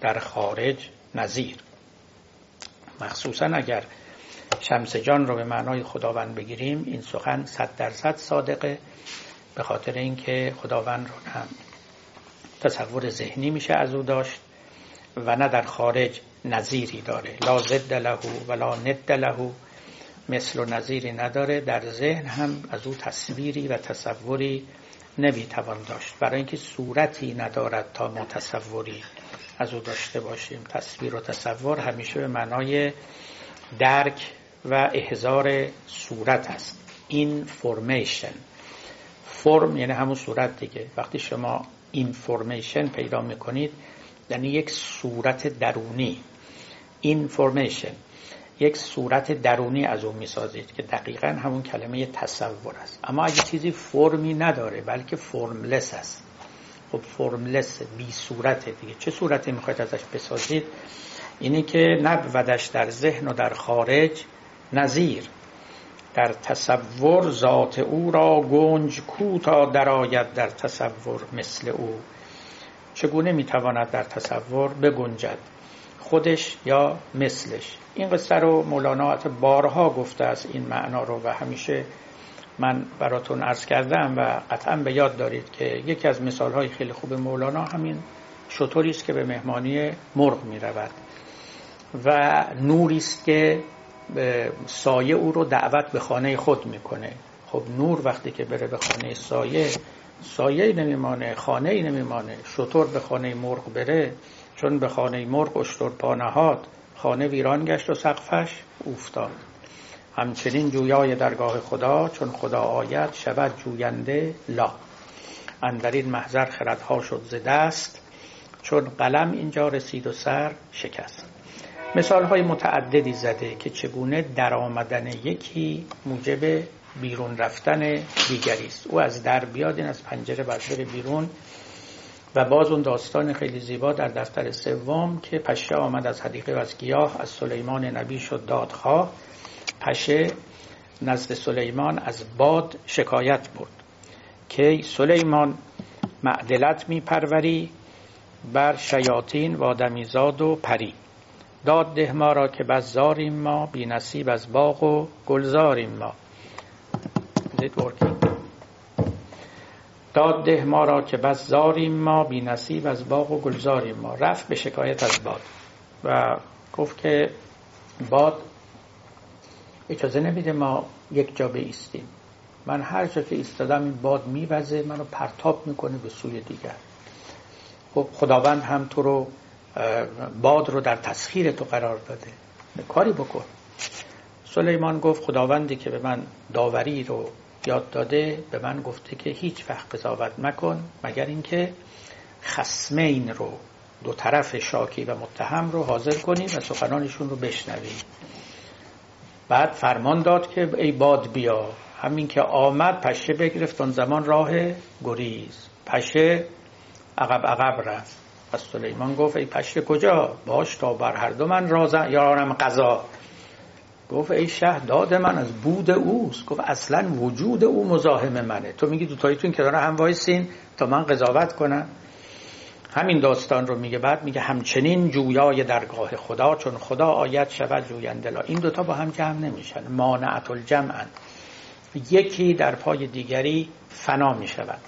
در خارج نظیر. مخصوصا اگر شمس جان رو به معنای خداوند بگیریم این سخن صد درصد صادقه. به خاطر اینکه خداوند رو هم تصور ذهنی میشه از او داشت و نه در خارج نظیری داره. لا ضد له ولا ند له مثل و نظیری نداره. در ذهن هم از او تصویری و تصوری نمی‌توان داشت. برای اینکه صورتی ندارد تا ما تصوری از او داشته باشیم. تصویر و تصور همیشه به معنای درک و احزار صورت است. اینفورمیشن فرم یعنی همون صورت دیگه. وقتی شما اینفورمیشن پیدا می‌کنید یعنی یک صورت درونی. اینفورمیشن یک صورت درونی از اون می‌سازید که دقیقا همون کلمه تصور است. اما اگه چیزی فرمی نداره بلکه فرملس است. خب فرملس بی صورت دیگه. چه صورتی می‌خواید ازش بسازید؟ اینی که نبودش در ذهن و در خارج نظیر در تصور ذات او را گنج کو تا درآید در تصور مثل او. چگونه می‌تواند در تصور بگنجد؟ خودش یا مثلش؟ این قصه رو مولانا بارها گفته است این معنا رو و همیشه من براتون عرض کردم و قطعا به یاد دارید که یکی از مثال های خیلی خوب مولانا همین شطوری است که به مهمانی مرغ می رود و نوری است که سایه او رو دعوت به خانه خود می‌کنه. خب نور وقتی که بره به خانه سایه سایه نمیمانه خانه ای نمیمانه. شطور به خانه مرغ بره چون به خانه مرغ اشتر پانهاد خانه ویران گشت و سقفش افتاد همچنین جویای درگاه خدا چون خدا آید شود جوینده لا. اندرین محضر خردها شد ز دست چون قلم اینجا رسید و سر شکست. مثال های متعددی زده که چگونه در آمدن یکی موجب بیرون رفتن دیگری است. او از در بیاد این از پنجره بر بیرون و باز اون داستان خیلی زیبا در دفتر سوم که پشه آمد از حدیقه و از گیاه از سلیمان نبی شد دادخواه. پشه نزد سلیمان از باد شکایت برد. که سلیمان معدلت می پروری بر شیاطین و آدمیزاد و پری. داد ده ما را که بزاریم ما بی نصیب از باغ و گلزاریم ما. داد ده ما را که بزاریم ما بی نصیب از باغ و گلزاریم ما. رفت به شکایت از باد. و گفت که باد اجازه نمیده ما یک جا بیستیم. من هر جا که ایستادم این باد میوزه منو پرتاب می‌کنه به سوی دیگر. خب خداوند هم تو رو باد رو در تسخیر تو قرار داده. کاری بکن. سلیمان گفت خداوندی که به من داوری رو یاد داده به من گفته که هیچ وقت قضاوت مکن مگر اینکه خسمین رو دو طرف شاکی و متهم رو حاضر کنی و سخنانشون رو بشنوی. بعد فرمان داد که ای باد بیا. همین که آمد پشه بگرفت اون زمان راه گریز. پشه عقب عقب رفت. پس سلیمان گفت ای پشه کجا؟ باش تا بر هر دو من رانم قضا. گفت ای شه داد من از بود اوست. گفت اصلا وجود او مزاحم منه. تو میگی دوتاییتون کنار هم وایسین تا من قضاوت کنم. همین داستان رو میگه. بعد میگه همچنین جویای درگاه خدا چون خدا آید شود جویندلا این دوتا با هم جمع نمیشن. مانعت الجمعن. یکی در پای دیگری فنا می‌شود.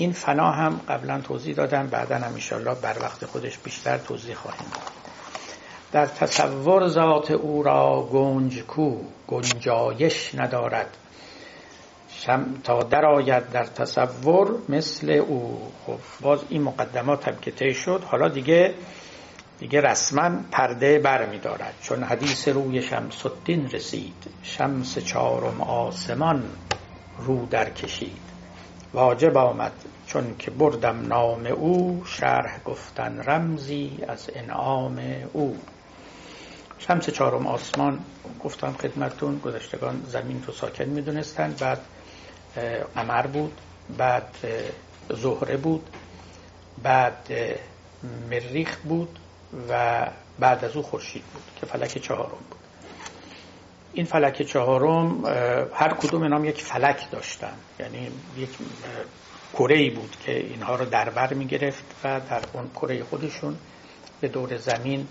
این فنا هم قبلا توضیح دادم بعدا هم انشالله بر وقت خودش بیشتر توضیح خواهیم داد. در تصور ذات او را گنج کو گنجایش ندارد. شم تا درآید در تصور مثل او. خب باز این مقدمات هم که شد حالا دیگه دیگه رسما پرده بر می دارد. چون حدیث روی شمس الدین رسید. شمس چهارم آسمان رو در کشید. واجب آمد چون که بردم نام او شرح گفتن رمزی از انعام او. شمس چهارم آسمان گفتم خدمتون گذشتگان زمین رو ساکن می‌دونستند بعد قمر بود بعد زهره بود بعد مریخ بود و بعد از او خورشید بود که فلک چهارم بود. این فلک چهارم هر کدوم نام یک فلک داشتن. یعنی یک کره ای بود که اینها رو در بر می گرفت و در اون کره خودشون به دور زمین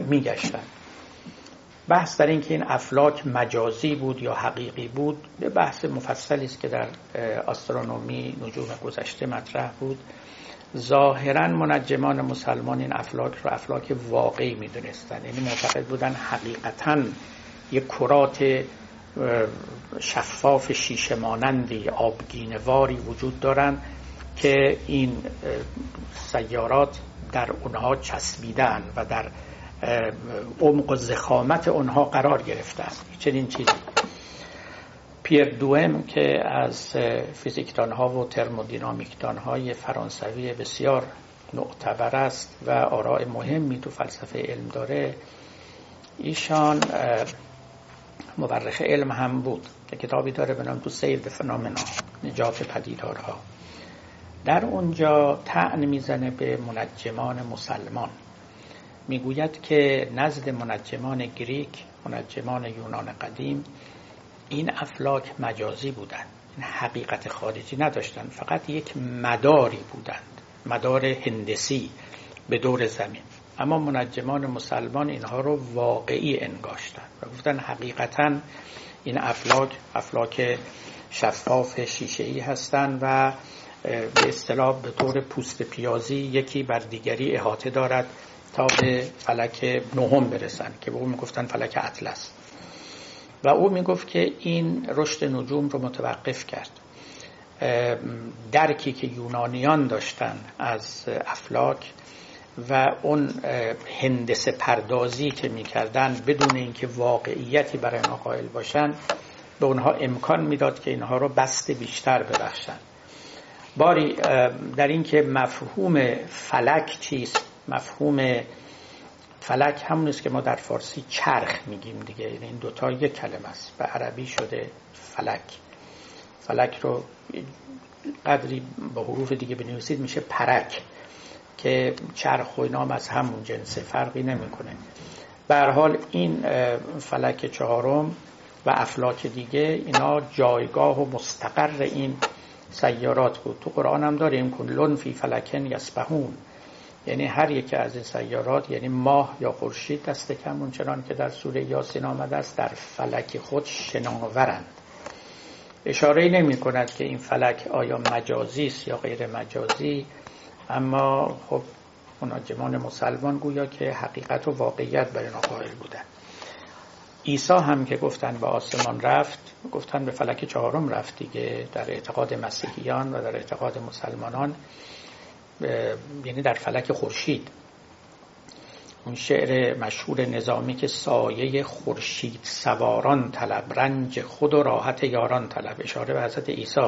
می گشتن. بحث در اینکه این افلاک مجازی بود یا حقیقی بود به بحث مفصلی است که در آسترونومی نجوم گذشته مطرح بود ظاهرا منجمان مسلمان این افلاک رو افلاک واقعی می‌دونستن یعنی معتقد بودن حقیقتا یک کرات شفاف شیشه مانندی آبگینواری وجود دارند که این سیارات در اونها چسبیدن و در عمق و زخامت اونها قرار گرفتن چنین چیزی. پیر دوم که از فیزیکدان ها و ترمودینامیکدان های فرانسوی بسیار معتبر است و آراء مهمی تو فلسفه علم داره. ایشان مورخ علم هم بود که کتابی داره به نام تو به فنامنا نجات پدیدارها. در اونجا تعن می‌زنه به منجمان مسلمان. می‌گوید که نزد منجمان گریک منجمان یونان قدیم این افلاک مجازی بودند. این حقیقت خارجی نداشتند فقط یک مداری بودند. مدار هندسی به دور زمین. اما منجمان مسلمان اینها رو واقعی انگاشتن و گفتن حقیقتا این افلاک افلاک شفاف شیشه ای هستند و به اصطلاح به طور پوست پیازی یکی بر دیگری احاطه دارد تا به فلک نهم برسند که به او می‌گفتن فلک اطلس. و او می‌گفت که این رشد نجوم رو متوقف کرد. درکی که یونانیان داشتن از افلاک و اون هندسه پردازی که می‌کردن بدون اینکه واقعیتی برای آنها قائل باشن به اونها امکان می‌داد که اینها رو بست بیشتر ببخشن. باری در اینکه مفهوم فلک چیست؟ مفهوم فلک همون است که ما در فارسی چرخ میگیم دیگه. یعنی این دوتا یک کلمه است. به عربی شده فلک. فلک رو قدری با حروف دیگه بنویسید میشه پرک. که چرخ و نام از همون جنسه فرقی نمی‌کنه. به حال این فلک چهارم و افلاک دیگه اینا جایگاه و مستقر این سیارات بود. تو قرآن هم داریم کلون فی فلکن یسبهون یعنی هر یکی از این سیارات یعنی ماه یا خورشید دست کمون چنان که در سوره یاسین آمده است در فلک خود شناورند. اشاره نمی کند که این فلک آیا مجازی است یا غیر مجازی. اما خب مناجمان مسلمان گویا که حقیقت و واقعیت بر اینا قائل بودن. عیسی هم که گفتن به آسمان رفت گفتن به فلک چهارم رفت دیگه. در اعتقاد مسیحیان و در اعتقاد مسلمانان یعنی در فلک خورشید. اون شعر مشهور نظامی که سایه خورشید سواران طلب رنج خود و راحت یاران طلب. اشاره به حضرت عیسی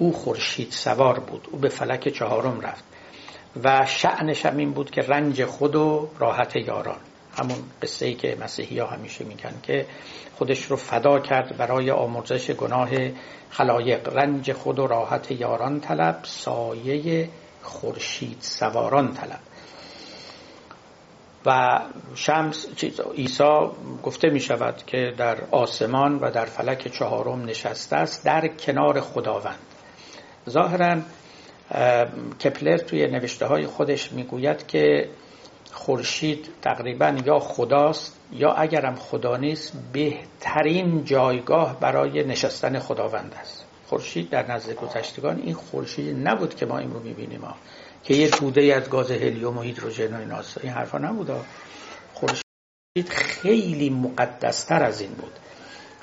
او خورشید سوار بود او به فلک چهارم رفت و شعنش هم این بود که رنج خود و راحت یاران. همون قصه ای که مسیحی ها همیشه میگن که خودش رو فدا کرد برای آمرزش گناه خلایق. رنج خود و راحت یاران طلب سایه خورشید سواران طلب. و شمس عیسی گفته می شود که در آسمان و در فلک چهارم نشسته است در کنار خداوند. ظاهرا کپلر توی نوشته های خودش می‌گوید که خورشید تقریبا یا خداست یا اگرم خدا نیست بهترین جایگاه برای نشستن خداوند است. خورشید در نزد گذشتگان این خورشید نبود که ما این رو می‌بینیم. که یه توده از گاز هلیوم و هیدروژن و ایناست این حرفا نبود. خورشید خیلی مقدستر از این بود.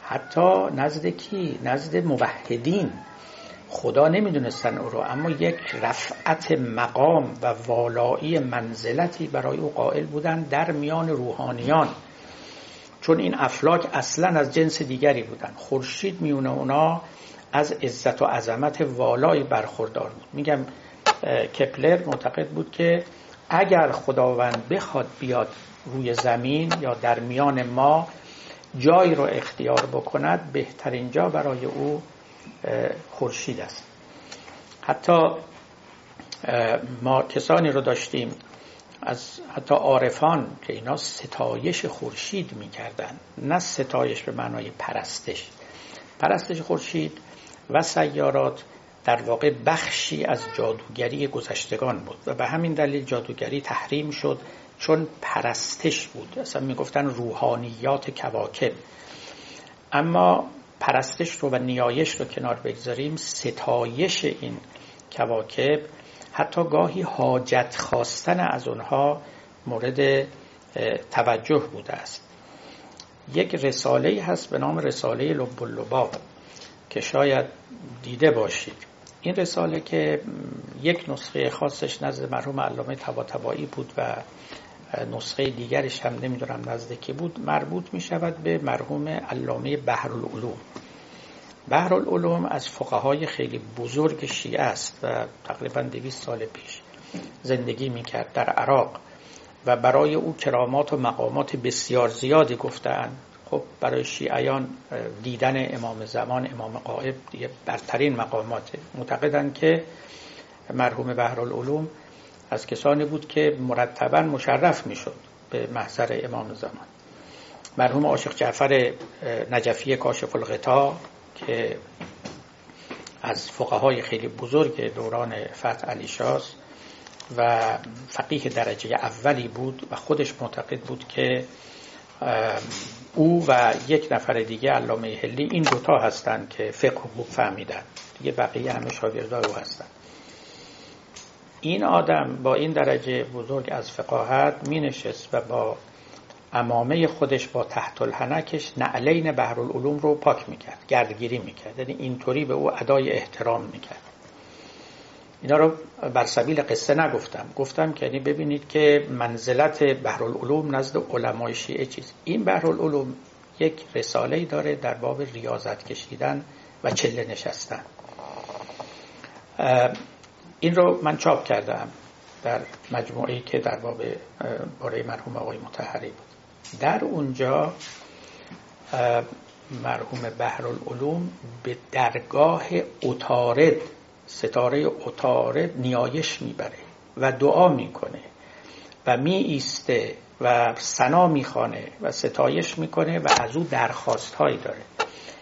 حتی نزد کی؟ نزد موحدین. خدا نمی‌دونستن او رو اما یک رفعت مقام و والایی منزلتی برای او قائل بودن در میان روحانیان. چون این افلاک اصلا از جنس دیگری بودن. خورشید میونه اونا از عزت و عظمت والایی برخوردار بود. میگم کپلر معتقد بود که اگر خداوند بخواد بیاد روی زمین یا در میان ما جایی رو اختیار بکند بهترین جا برای او خورشید است. حتی ما کسانی رو داشتیم از حتی عارفان که اینا ستایش خورشید می‌کردن. نه ستایش به معنای پرستش. پرستش خورشید و سیارات در واقع بخشی از جادوگری گذشتگان بود و به همین دلیل جادوگری تحریم شد چون پرستش بود. اصلا می‌گفتن روحانیات کواکب. اما پرستش رو و نیایش رو کنار بگذاریم ستایش این کواکب. حتی گاهی حاجت خواستن از اونها مورد توجه بوده است. یک رساله هست به نام رساله لب اللباب که شاید دیده باشید. این رساله که یک نسخه خاصش نزد مرحوم علامه طباطبایی بود و نسخه دیگرش هم نمی‌دونم نزدیکی بود مربوط می شود به مرحوم علامه بحرالعلوم. بحرالعلوم از فقهای خیلی بزرگ شیعه است و تقریبا دویست سال پیش زندگی می کرد در عراق و برای او کرامات و مقامات بسیار زیادی گفتند خب برای شیعیان دیدن امام زمان امام قائب دیگه برترین مقاماته معتقدند که مرحوم بحرالعلوم از کسانی بود که مرتبا مشرف می‌شد به محضر امام زمان. مرحوم عاشق جعفر نجفی کاشف الغطا که از فقهای خیلی بزرگ دوران فتح علی شاست و فقیه درجه اولی بود و خودش معتقد بود که او و یک نفر دیگه علامه هلی این دوتا هستند که فقه خوب فهمیدن دیگه بقیه همه شاگردای او هستند. این آدم با این درجه بزرگ از فقاهت می نشست و با امامه خودش با تحت الحنکش نعلین بحرالعلوم رو پاک می‌کرد گردگیری می‌کرد. یعنی اینطوری به او ادای احترام می‌کرد. اینا رو بر سبیل قصه نگفتم. گفتم که یعنی ببینید که منزلت بحرالعلوم نزد علمای شیعه چیز این بحرالعلوم یک رساله داره در باب ریاضت کشیدن و چله نشستن. این رو من چاپ کردم در مجموعه که در باب باره مرحوم آقای متحری بود. در اونجا مرحوم بحرالعلوم به درگاه اتارد ستاره اتارد نیایش می‌بره و دعا می‌کنه و می ایسته و سنا می‌خوانه و ستایش می‌کنه و از او درخواست هایی داره.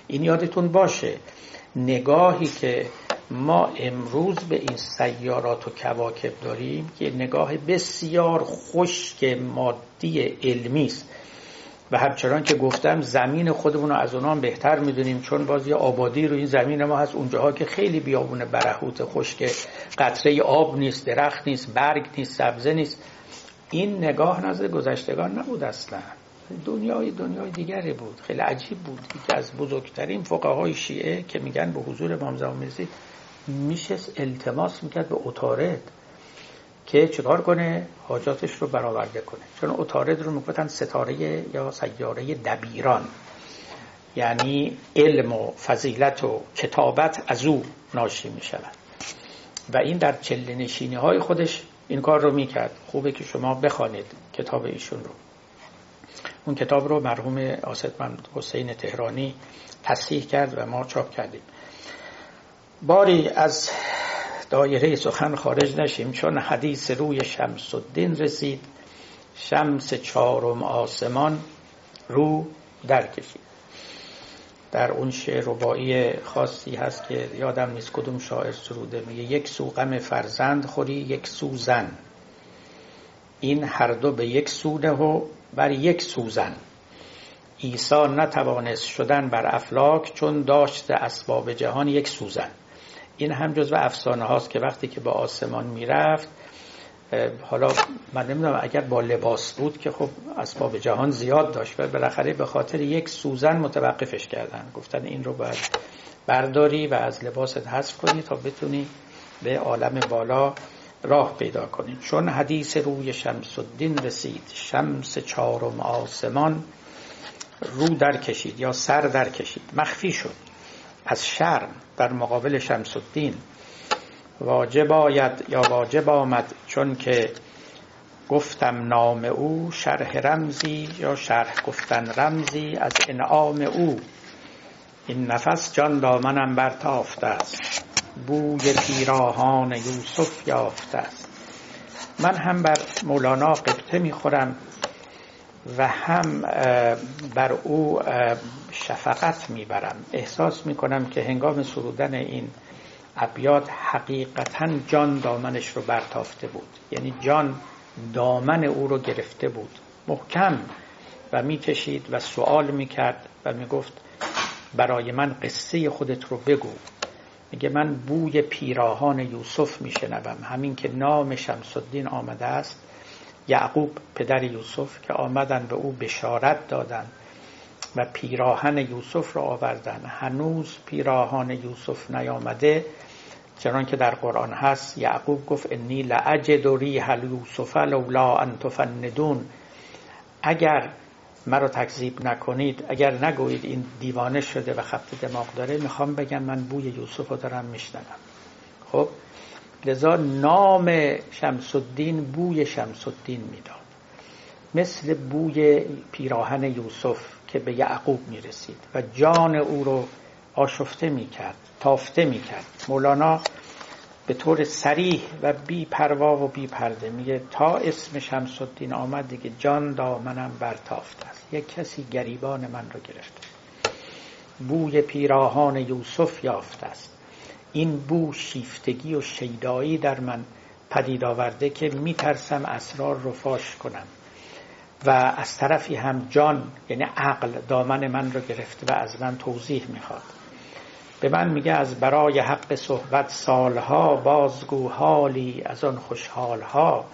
این یادتون باشه نگاهی که ما امروز به این سیارات و کواکب داریم که نگاه بسیار خشک مادی علمی است. و همچنان که گفتم زمین خودمون رو از اونها بهتر می‌دونیم چون باز یه آبادی رو این زمین ما هست اونجاها که خیلی بیابون برهوت خشک قطره آب نیست درخت نیست برگ نیست سبزه نیست. این نگاه نظر گذشتگان نبود اصلا. دنیای دنیای دیگری بود. خیلی عجیب بود. که از بزرگترین فقهای شیعه که میگن به حضور امام زمان می‌رسید میشه التماس می‌کرد به اتارد که چکار کنه؟ حاجاتش رو برآورده کنه. چون اتارد رو می‌گفتن ستاره یا سیاره دبیران. یعنی علم و فضیلت و کتابت از او ناشی می و این در چله نشینی های خودش این کار رو می‌کرد. خوبه که شما بخوانید کتاب ایشون رو. اون کتاب رو مرحوم آسدمند حسین تهرانی تصحیح کرد و ما چاپ کردیم. باری از دایره سخن خارج نشیم چون حدیث روی شمس الدین رسید. شمس چهارم آسمان رو در کشید در اون شعر ربایی خاصی هست که یادم نیست کدوم شاعر سروده میگه یک سو غم فرزند خوری یک سو زن. این هر دو به یک سونه و بر یک سوزن عیسی نتوانست شدن بر افلاک چون داشت اسباب جهان یک سوزن این هم جزو افسانه هاست که وقتی که به آسمان می‌رفت حالا من نمی‌دونم اگر با لباس بود که خب اسباب جهان زیاد داشت و بالاخره به خاطر یک سوزن متوقفش کردن. گفتن این رو باید برداری و از لباست حذف کنی تا بتونی به عالم بالا راه پیدا کنی. چون حدیث روی شمس الدین رسید شمس چهارم آسمان رو در کشید یا سر در کشید. مخفی شد. از شرم در مقابل شمس الدین واجب آید یا واجب آمد چون که گفتم نام او شرح رمزی یا شرح گفتن رمزی از انعام او. این نفس جان دامنم برتافته است. بوی پیراهان یوسف یافته است. من هم بر مولانا قبطه می‌خورم. و هم بر او شفقت می‌برم. احساس می‌کنم که هنگام سرودن این ابیات حقیقتا جان دامنش رو برتافته بود. یعنی جان دامن او رو گرفته بود. محکم و می‌کشید و سوال می‌کرد و می‌گفت برای من قصه خودت رو بگو. میگه من بوی پیراهان یوسف میشنوم. همین که نام شمس الدین آمده است یعقوب پدر یوسف که آمدن به او بشارت دادن و پیراهن یوسف را آوردن. هنوز پیراهان یوسف نیامده چنان که در قرآن هست یعقوب گفت انی لعجد ریح یوسف لولا ان تفندون. اگر مرا تکذیب نکنید اگر نگویید این دیوانه شده و خط دماغ داره می‌خوام بگم من بوی یوسف رو دارم میشنوم. خب؟ لذا نام شمس الدین بوی شمس الدین می‌داد. مثل بوی پیراهن یوسف که به یعقوب می‌رسید و جان او رو آشفته می‌کرد تافته می‌کرد. مولانا به طور سریح و بی پروا و بی پرده میگه تا اسم شمس الدین آمد دیگه جان دامنم برتافته است. یک کسی گریبان من رو گرفته. بوی پیراهان یوسف یافته است. این بو شیفتگی و شیدایی در من پدید آورده که میترسم اسرار رو فاش کنم. و از طرفی هم جان یعنی عقل دامن من رو گرفته و از من توضیح می‌خواد. به من میگه از برای حق صحبت سالها بازگو حالی از آن خوشحالها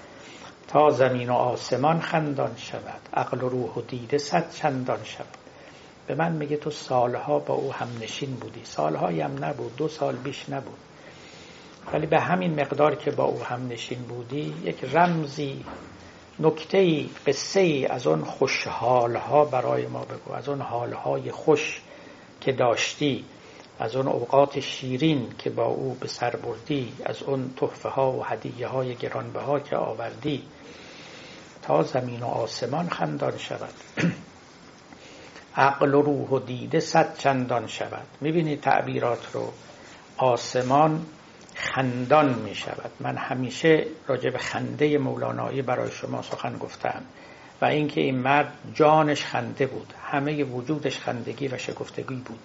تا زمین و آسمان خندان شود. عقل و روح و دیده صد چندان شود. به من میگه تو سالها با او هم نشین بودی. سالهایی هم نبود دو سال بیش نبود. ولی به همین مقدار که با او هم نشین بودی یک رمزی نکته ای قصه ای از اون خوشحالها برای ما بگو. از اون حالهای خوش که داشتی از اون اوقات شیرین که با او به سر بردی از اون تحفه ها و هدیه های گرانبها که آوردی. تا زمین و آسمان خندان شود. عقل و روح و دیده صد چندان شود. می‌بینید تعبیرات رو آسمان خندان می شود من همیشه راجع به خنده مولانایی برای شما سخن گفتم و اینکه این مرد جانش خنده بود. همه وجودش خندگی و شگفتگی بود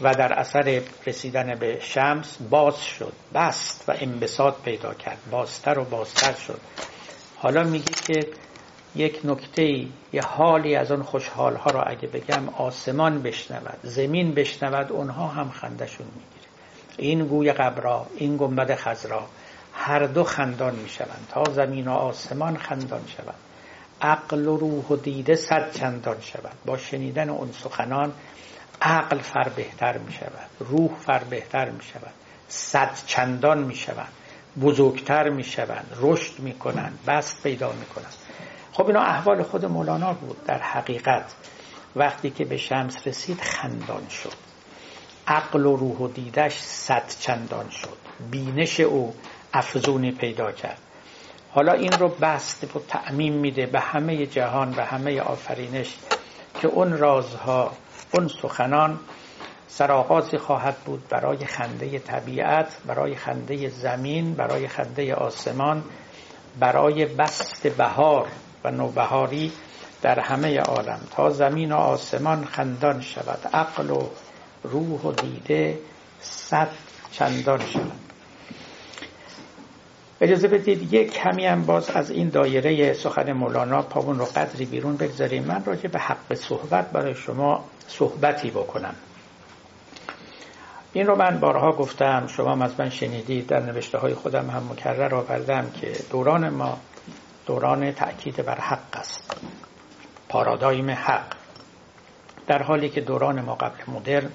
و در اثر رسیدن به شمس باز شد. بست و انبساط پیدا کرد. بازتر و بازتر شد. حالا میگی که یک نکته یه حالی از اون خوشحال ها را اگه بگم آسمان بشنود زمین بشنود اونها هم خندشون می‌گیره. این گوی قبرا این گنبد خزرا هر دو خندان می‌شوند. تا زمین و آسمان خندان شود عقل و روح و دیده صد چندان شود با شنیدن اون سخنان عقل فر بهتر می شود روح فر بهتر می شود صد چندان می شود بزرگتر می شوند رشد می کنند بست پیدا می کنند خب اینا احوال خود مولانا بود در حقیقت. وقتی که به شمس رسید خندان شد. عقل و روح و دیدش صد چندان شد. بینش او افزونی پیدا کرد. حالا این رو بست و تعمیم میده به همه جهان و همه آفرینش که اون رازها اون سخنان سرآغازی خواهد بود برای خنده طبیعت برای خنده زمین برای خنده آسمان برای بست بهار. نوبهاری در همه عالم. تا زمین و آسمان خندان شود. عقل و روح و دیده صد چندان شود. اجازه بدید یک کمی هم باز از این دایره سخن مولانا پاون رو قدری بیرون بگذاریم. من راجع به حق صحبت برای شما صحبتی بکنم. این رو من بارها گفتم شما از من شنیدید در نوشته های خودم هم مکرر آوردم که دوران ما دوران تأکید بر حق است. پارادایم حق. در حالی که دوران ما قبل مدرن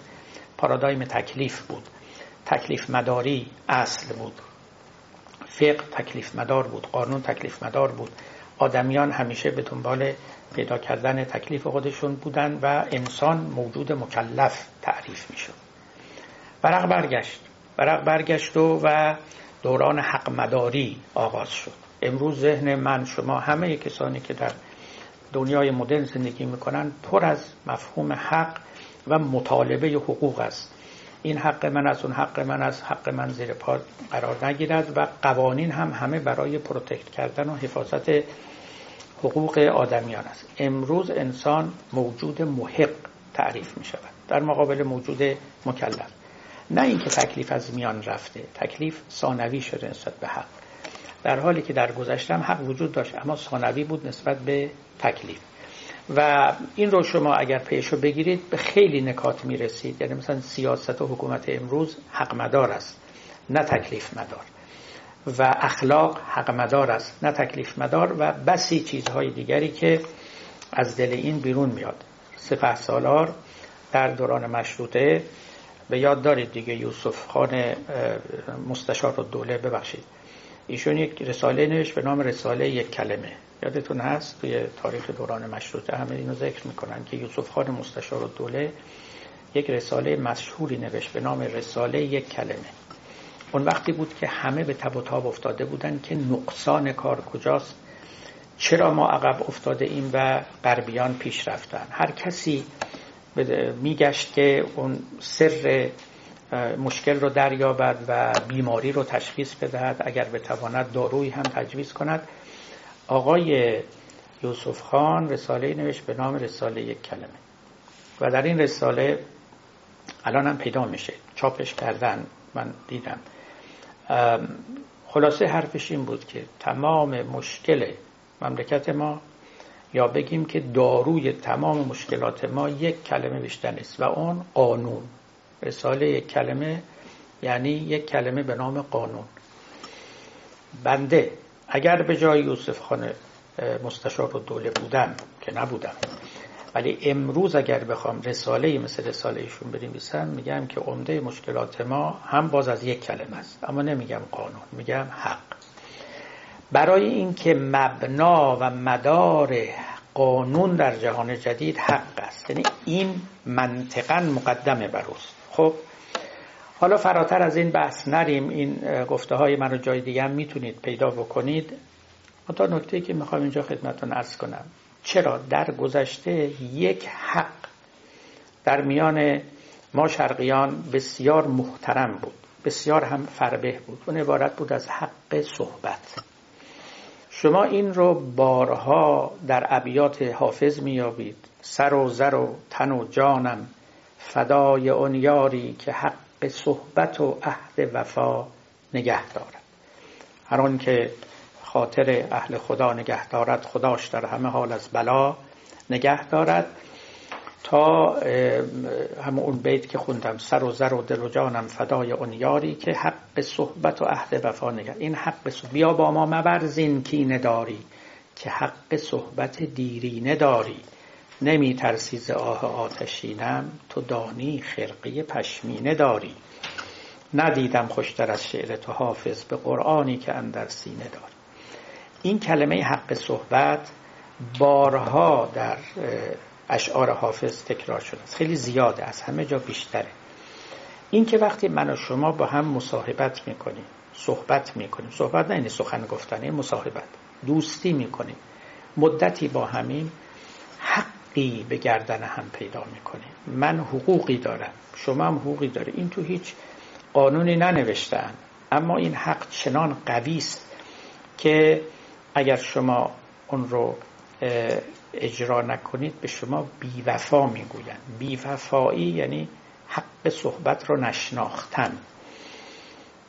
پارادایم تکلیف بود. تکلیف مداری اصل بود. فقه تکلیف مدار بود. قانون تکلیف مدار بود. آدمیان همیشه به دنبال پیدا کردن تکلیف خودشون بودن و انسان موجود مکلف تعریف می‌شد. ورق برگشت. ورق برگشت و, و دوران حق مداری آغاز شد. امروز ذهن من شما همه کسانی که در دنیای مدرن زندگی می‌کنن پر از مفهوم حق و مطالبه حقوق است. این حق من از اون حق من از حق من زیر پا قرار نگیرد و قوانین هم همه برای protect کردن و حفاظت حقوق آدمیان است. امروز انسان موجود محق تعریف می شود در مقابل موجود مکلف. نه اینکه تکلیف از میان رفته تکلیف ثانوی شده نسبت به حق. در حالی که در گذشته هم حق وجود داشت اما ثانوی بود نسبت به تکلیف. و این رو شما اگر پیشو بگیرید به خیلی نکات می‌رسید. یعنی مثلا سیاست و حکومت امروز حق مدار است نه تکلیف مدار. و اخلاق حق مدار است نه تکلیف مدار و بسی چیزهای دیگری که از دل این بیرون میاد. سپه سالار در دوران مشروطه به یاد دارید دیگه یوسف خان مستشار و دوله ببخشید. ایشون یک رساله نوشت به نام رساله یک کلمه. یادتون هست؟ توی تاریخ دوران مشروطه همه اینو ذکر می‌کنن که یوسف خان مستشار دوله یک رساله مشهوری نوشت به نام رساله یک کلمه. اون وقتی بود که همه به تب و تاب افتاده بودن که نقصان کار کجاست؟ چرا ما عقب افتاده ایم و غربیان پیش رفتن؟ هر کسی میگشت که اون سر مشکل رو دریابد و بیماری رو تشخیص بدهد. اگر بتواند دارویی هم تجویز کند. آقای یوسف خان رساله نوشت به نام رساله یک کلمه. و در این رساله الان هم پیدا میشه. چاپش کردن من دیدم. خلاصه حرفش این بود که تمام مشکل مملکت ما یا بگیم که داروی تمام مشکلات ما یک کلمه بیشتر نیست و اون قانون. رساله یک کلمه یعنی یک کلمه به نام قانون. بنده اگر به جای یوسف خان مستشار و دوله بودم که نبودم ولی امروز اگر بخوام رساله مثل رساله ایشون بنویسم میگم که عمده مشکلات ما هم باز از یک کلمه است. اما نمیگم قانون میگم حق. برای اینکه مبنا و مدار قانون در جهان جدید حق است. یعنی این منطقا مقدمه بر خب حالا فراتر از این بحث نریم. این گفته های من رو جای دیگه هم می‌تونید پیدا بکنید. تا نکته که می‌خوام اینجا خدمتتون ارز کنم. چرا در گذشته یک حق در میان ما شرقیان بسیار محترم بود بسیار هم فربه بود. اون عبارت بود از حق صحبت. شما این رو بارها در ابیات حافظ میابید سر و زر و تن و جانم. فدای اون یاری که حق صحبت و عهد وفا نگه دارد. هر که خاطر اهل خدا نگه دارد خداش در همه حال از بلا نگه دارد. تا همون اون بیت که خوندم سر و زر و دل و جانم فدای اون یاری که حق صحبت و عهد وفا نگه. این حق صحبت بیا با ما مبرزین کینه داری که حق صحبت دیرینه داری. نمی ترسی ز آه آتشینم تو دانی خرقی پشمینه داری. ندیدم خوشتر از شعر تو حافظ به قرآنی که اندر سینه داری. این کلمه حق صحبت بارها در اشعار حافظ تکرار شده است. خیلی زیاده از همه جا بیشتره. این که وقتی من و شما با هم مصاحبت می‌کنیم صحبت می‌کنیم صحبت نه این سخن گفتن مصاحبت دوستی می‌کنیم مدتی با همین حقی به گردن هم پیدا می‌کنیم من حقوقی دارم. شما هم حقوقی داره این تو هیچ قانونی ننوشتن. اما این حق چنان قوی است که اگر شما اون رو اجرا نکنید به شما بیوفا می‌گوین بیوفایی یعنی حق صحبت رو نشناختن.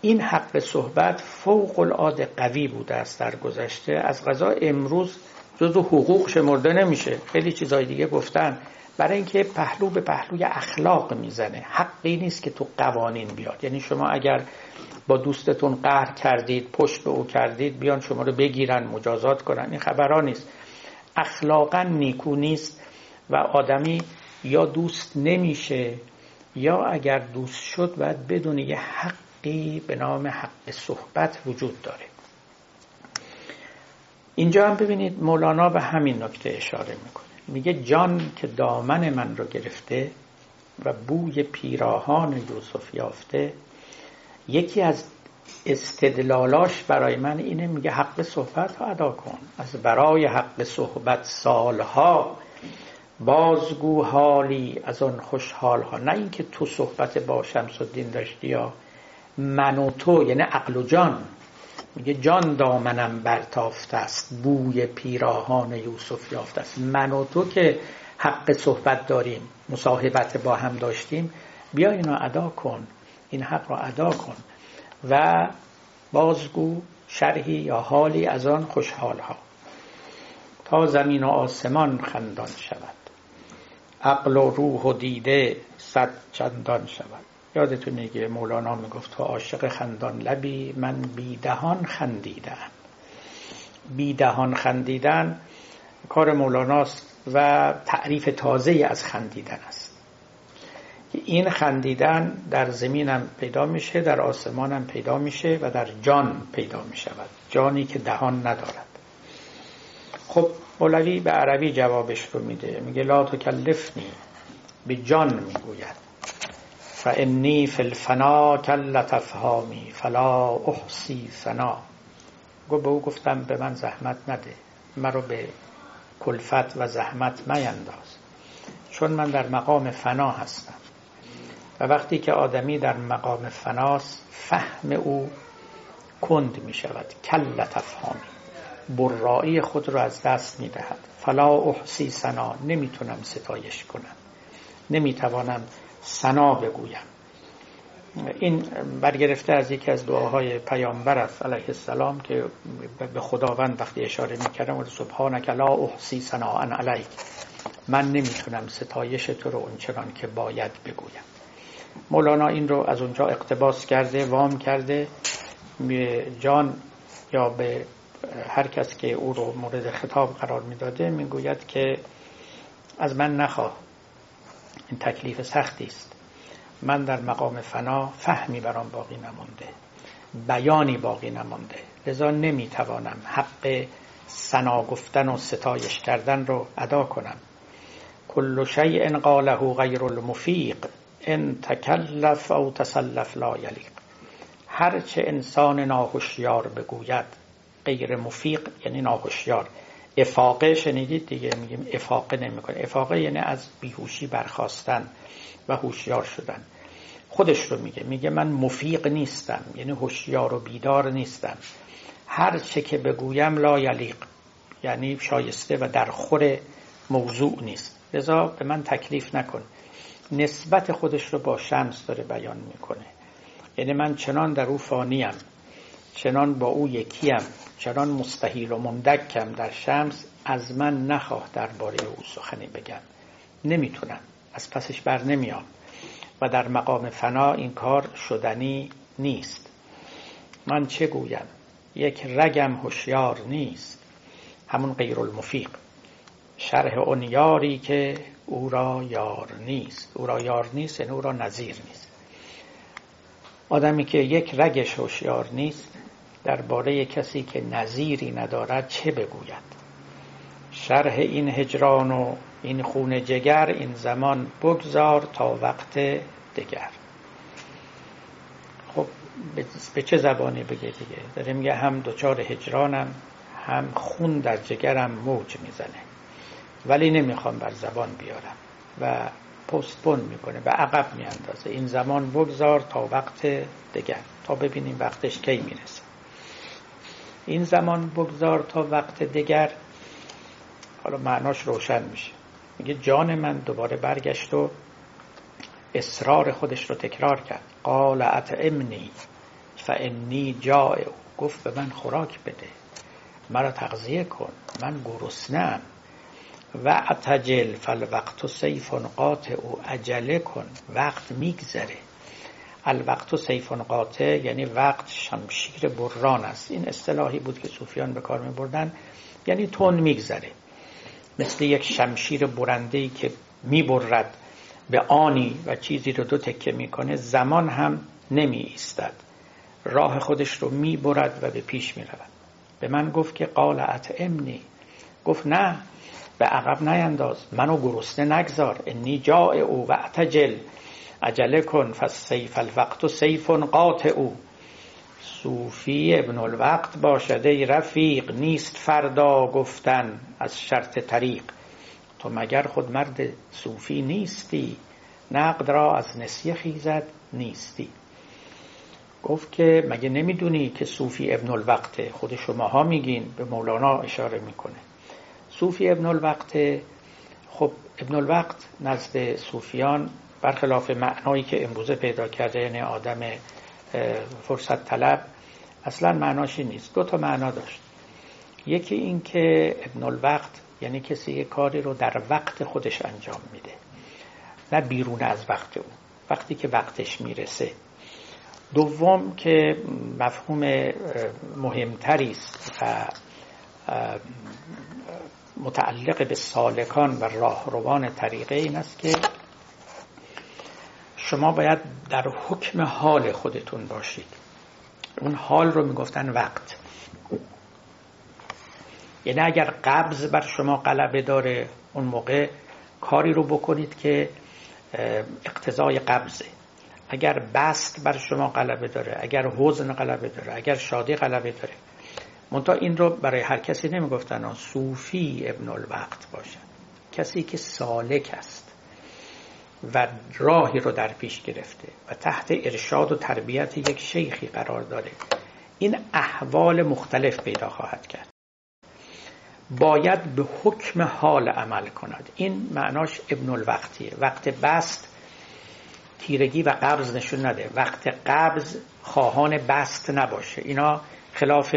این حق صحبت فوق العاده قوی بوده است در گذشته. از غذا امروز جزو حقوق شمرده نمیشه. خیلی چیزای دیگه گفتن. برای اینکه پهلو به پهلوی اخلاق می‌زنه. حقی نیست که تو قوانین بیاد. یعنی شما اگر با دوستتون قهر کردید پشت به او کردید بیان شما رو بگیرن مجازات کنن. این خبرها نیست. اخلاقا نیکو نیست و آدمی یا دوست نمیشه یا اگر دوست شد باید بدون یه حقی به نام حق صحبت وجود داره. اینجا هم ببینید مولانا به همین نکته اشاره می‌کنه. میگه جان که دامن من رو گرفته و بوی پیراهان یوسف یافته یکی از استدلالاش برای من اینه میگه حق صحبت ها ادا کن. از برای حق صحبت سالها بازگو حالی از آن خوشحال ها نه اینکه تو صحبت با شمس الدین داشتی یا من و تو یعنی عقل و جان. میگه جان دامنم برتافته است بوی پیراهان یوسف یافته است. من و تو که حق صحبت داریم مصاحبت با هم داشتیم بیا اینو ادا کن این حق را ادا کن. و بازگو شرحی یا حالی از آن خوشحال ها تا زمین و آسمان خندان شود. عقل و روح و دیده صد چندان شود. یادتونه که مولانا می‌گفت تو عاشق خندان لبی من بیدهان خندیدم. بیدهان خندیدن کار مولاناست و تعریف تازه از خندیدن است. این خندیدن در زمینم پیدا میشه در آسمانم پیدا میشه و در جان پیدا می‌شود. جانی که دهان ندارد. خب مولوی به عربی جوابش رو میده. میگه لا تکلفنی به جان می‌گوید. فانی فی الفنا کل تفهامی فلا احسی فنا. گو به او گفتم به من زحمت نده مرا به کلفت و زحمت مینداز. چون من در مقام فنا هستم. و وقتی که آدمی در مقام فناست فهم او کند می شود. کل تفهامی. برایی خود را از دست می دهد. فلا احسی سنا نمی‌تونم ستایش کنم. نمی‌توانم سنا بگویم. این برگرفته از یکی از دعاهای پیامبر است علیه السلام که به خداوند وقتی اشاره می‌کردم و سبحانک لا احسی سنا علیک. من نمی‌تونم ستایش تو رو اونچنان که باید بگویم. مولانا این رو از اونجا اقتباس کرده وام کرده. جان یا به هر کس که او رو مورد خطاب قرار می‌داده می‌گوید که از من نخواه. این تکلیف سختی است. من در مقام فنا فهمی برام باقی نمونده بیانی باقی نمونده لذا نمی‌توانم حق سنا گفتن و ستایش کردن رو ادا کنم. کل شیء قاله غیر المفیق. ان تکلف او تسلف لا یلیق. هرچه انسان ناهوشیار بگوید غیر مفیق یعنی ناهوشیار افاقه شنیدید دیگه میگیم افاقه نمی‌کنه. افاقه یعنی از بیهوشی برخواستن و هوشیار شدن. خودش رو میگه میگه من مفیق نیستم یعنی هوشیار و بیدار نیستم. هر چه که بگویم لا یلیق یعنی شایسته و در خور موضوع نیست. لذا به من تکلیف نکن. نسبت خودش رو با شمس داره بیان می‌کنه. یعنی من چنان در او فانیم چنان با او یکیم. چنان مستحیل و مندکم در شمس از من نخواه درباره او سخنی بگم. نمی‌تونم. از پسش بر نمیام. و در مقام فنا این کار شدنی نیست. من چه گویم؟ یک رگم هوشیار نیست. همون غیر المفیق شرح اون یاری که او را یار نیست. او را یار نیست یعنی او را نظیر نیست. آدمی که یک رگش هوشیار نیست درباره کسی که نظیری ندارد چه بگوید؟ شرح این هجران و این خون جگر این زمان بگذار تا وقت دگر. خب به چه زبانی بگه دیگه؟ داره میگه هم دوچار هجرانم هم خون در جگرم موج می‌زنه. ولی نمی‌خوام بر زبان بیارم و پستپون می‌کنه و عقب میاندازه. این زمان بگذار تا وقت دگر. تا ببینیم وقتش کی می‌رسه. این زمان بگذار تا وقت دگر. حالا معناش روشن میشه. میگه جان من دوباره برگشت و اصرار خودش رو تکرار کرد. قال اطعمنی فانی جائع. گفت به من خوراک بده. مرا تغذیه کن. من گرسنم. و اتجل فالوقت سیف قاطع. عجله کن. وقت میگذره. الوقت سیف قاطع یعنی وقت شمشیر بران است. این اصطلاحی بود که صوفیان به کار می بردن یعنی تون میگذره. مثل یک شمشیر برنده که می‌برد به آنی و چیزی رو دو تکه می‌کنه زمان هم نمی ایستد راه خودش رو می‌برد و به پیش می‌رود. به من گفت که قال اطعمنی. گفت نه به عقب نینداز. منو گرسنه نگذار. انی جاء او و اعتجل. عجله کن فسیف الوقت و سیف قاطع. او صوفی ابن الوقت باشد ای رفیق نیست فردا گفتن از شرط طریق. تو مگر خود مرد صوفی نیستی؟ نقد را از نسیه خیزد نیستی. گفت که مگه نمی‌دونی که صوفی ابن الوقت خود شماها میگین؟ به مولانا اشاره می‌کنه. صوفی ابن الوقت خب ابن الوقت نزد صوفیان برخلاف معنایی که امروزه پیدا کرده یعنی آدم فرصت طلب اصلا معناشی نیست. دو تا معنا داشت. یکی این که ابن الوقت یعنی کسی یک کاری رو در وقت خودش انجام میده نه بیرون از وقت او وقتی که وقتش می‌رسه. دوم که مفهوم مهمتری است و متعلق به سالکان و راهروان طریقه این است که شما باید در حکم حال خودتون باشید. اون حال رو می‌گفتن وقت. یعنی اگر قبض بر شما غلبه داره اون موقع کاری رو بکنید که اقتضای قبضه. اگر بست بر شما غلبه داره اگر حزن غلبه داره اگر شادی غلبه داره. منتها این رو برای هر کسی نمی‌گفتن صوفی ابن الوقت باشد کسی که سالک است. و راهی رو در پیش گرفته و تحت ارشاد و تربیت یک شیخی قرار داره این احوال مختلف پیدا خواهد کرد. باید به حکم حال عمل کند. این معناش ابن الوقتیه وقت بست تیرگی و قبض نشون نده. وقت قبض خواهان بست نباشه. اینا خلاف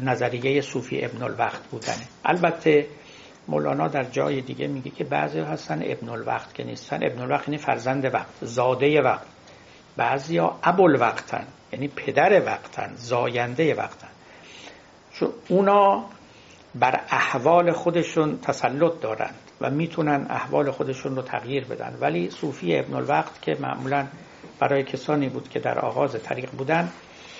نظریه صوفی ابن الوقت بودنه البته مولانا در جای دیگه میگه که بعضی هستن ابن الوقت که نیستن. ابن الوقت یعنی فرزند وقت زاده وقت. بعضی ها وقتن یعنی پدر وقتن زاینده وقتن. چون اونا بر احوال خودشون تسلط دارند و می‌تونن احوال خودشون رو تغییر بدن. ولی صوفی ابن الوقت که معمولا برای کسانی بود که در آغاز طریق بودن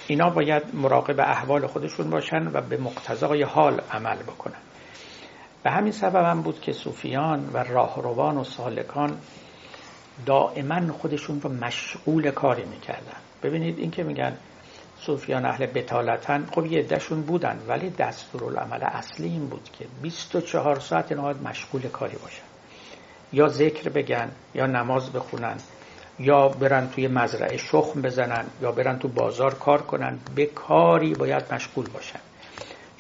اینا باید مراقب احوال خودشون باشن و به مقتضای حال عمل بکنن. به همین سبب هم بود که صوفیان و راهروان و سالکان دائما خودشون رو مشغول کاری می‌کردن. ببینید این که میگن صوفیان اهل بتالتن خب یه عدهشون بودن ولی دستورالعمل اصلی این بود که 24 ساعت اینا مشغول کاری باشن. یا ذکر بگن یا نماز بخونن یا برن توی مزرعه شخم بزنن یا برن تو بازار کار کنن. به کاری باید مشغول باشن.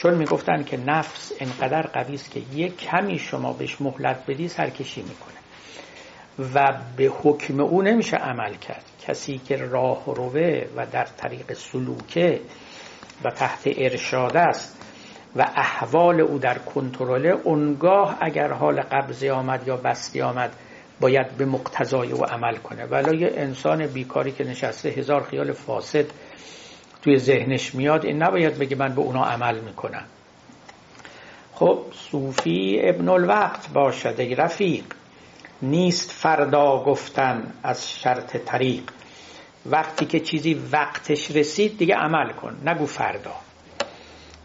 چون می‌گفتن که نفس انقدر قوی است که یه کمی شما بهش مهلت بدی سرکشی می‌کنه. و به حکم او نمیشه عمل کرد. کسی که راه روه و در طریق سلوکه و تحت ارشاد است و احوال او در کنترل اونگاه اگر حال قبضی آمد یا بستی آمد باید به مقتضای او عمل کنه. ولی یه انسان بیکاری که نشسته هزار خیال فاسد توی ذهنش میاد این نباید بگه من به اونا عمل می‌کنم. خب صوفی ابن الوقت باشد ای رفیق. نیست فردا گفتن از شرط طریق. وقتی که چیزی وقتش رسید دیگه عمل کن نگو فردا.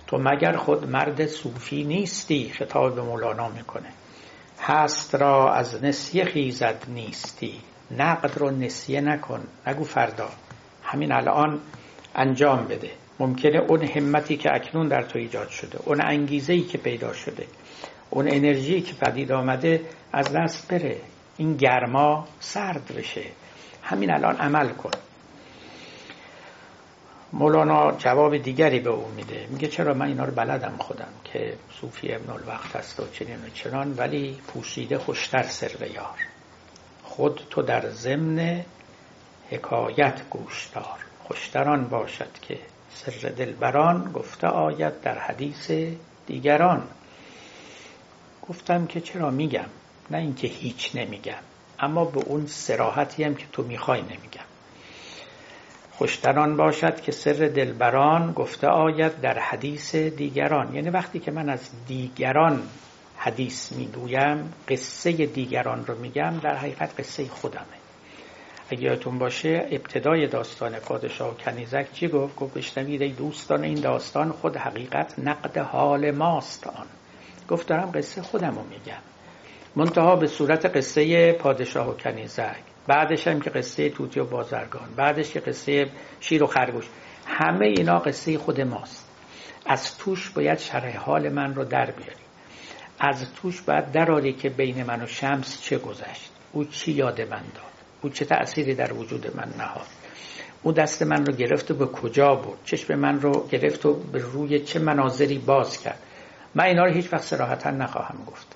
تو مگر خود مرد صوفی نیستی؟ خطاب به مولانا می‌کنه. هست را از نسیه خیزد نیستی. نقد رو نسیه نکن نگو فردا. همین الان انجام بده. ممکنه اون همتی که اکنون در تو ایجاد شده اون انگیزه ای که پیدا شده اون انرژی که پدید آمده از دست بره. این گرما سرد بشه. همین الان عمل کن. مولانا جواب دیگری به او میده. میگه چرا من اینا رو بلدم خودم که صوفی ابن الوقت هست و چنین و چنان ولی پوشیده خوشتر سر یار. خود تو در ضمن حکایت گوش دار. خوشتران باشد که سر دلبران گفته آید در حدیث دیگران. گفتم که چرا میگم؟ نه اینکه هیچ نمیگم اما به اون سراحتی هم که تو می‌خوای نمیگم. خوشتران باشد که سر دلبران گفته آید در حدیث دیگران. یعنی وقتی که من از دیگران حدیث می‌گویم قصه دیگران رو میگم در حقیقت قصه خودمه. اگه یادتون باشه ابتدای داستان پادشاه کنیزک چی گفت؟ گفت بشنوید ای دوستان این داستان خود حقیقت نقد حال ماست آن. گفت دارم قصه خودم رو میگم. منتها به صورت قصه پادشاه و کنیزک بعدش هم که قصه توتی و بازرگان بعدش که قصه شیر و خرگوش همه اینا قصه خود ماست. از توش باید شرح حال من رو در بیاری. از توش باید دراری که بین من و شمس چه گذشت. او چی یاد من داد او چه تأثیری در وجود من نهاد؟ او دست من رو گرفت و به کجا برد؟ چشم من رو گرفت و به روی چه مناظری باز کرد؟ من اینا رو هیچ وقت سراحتا نخواهم گفت.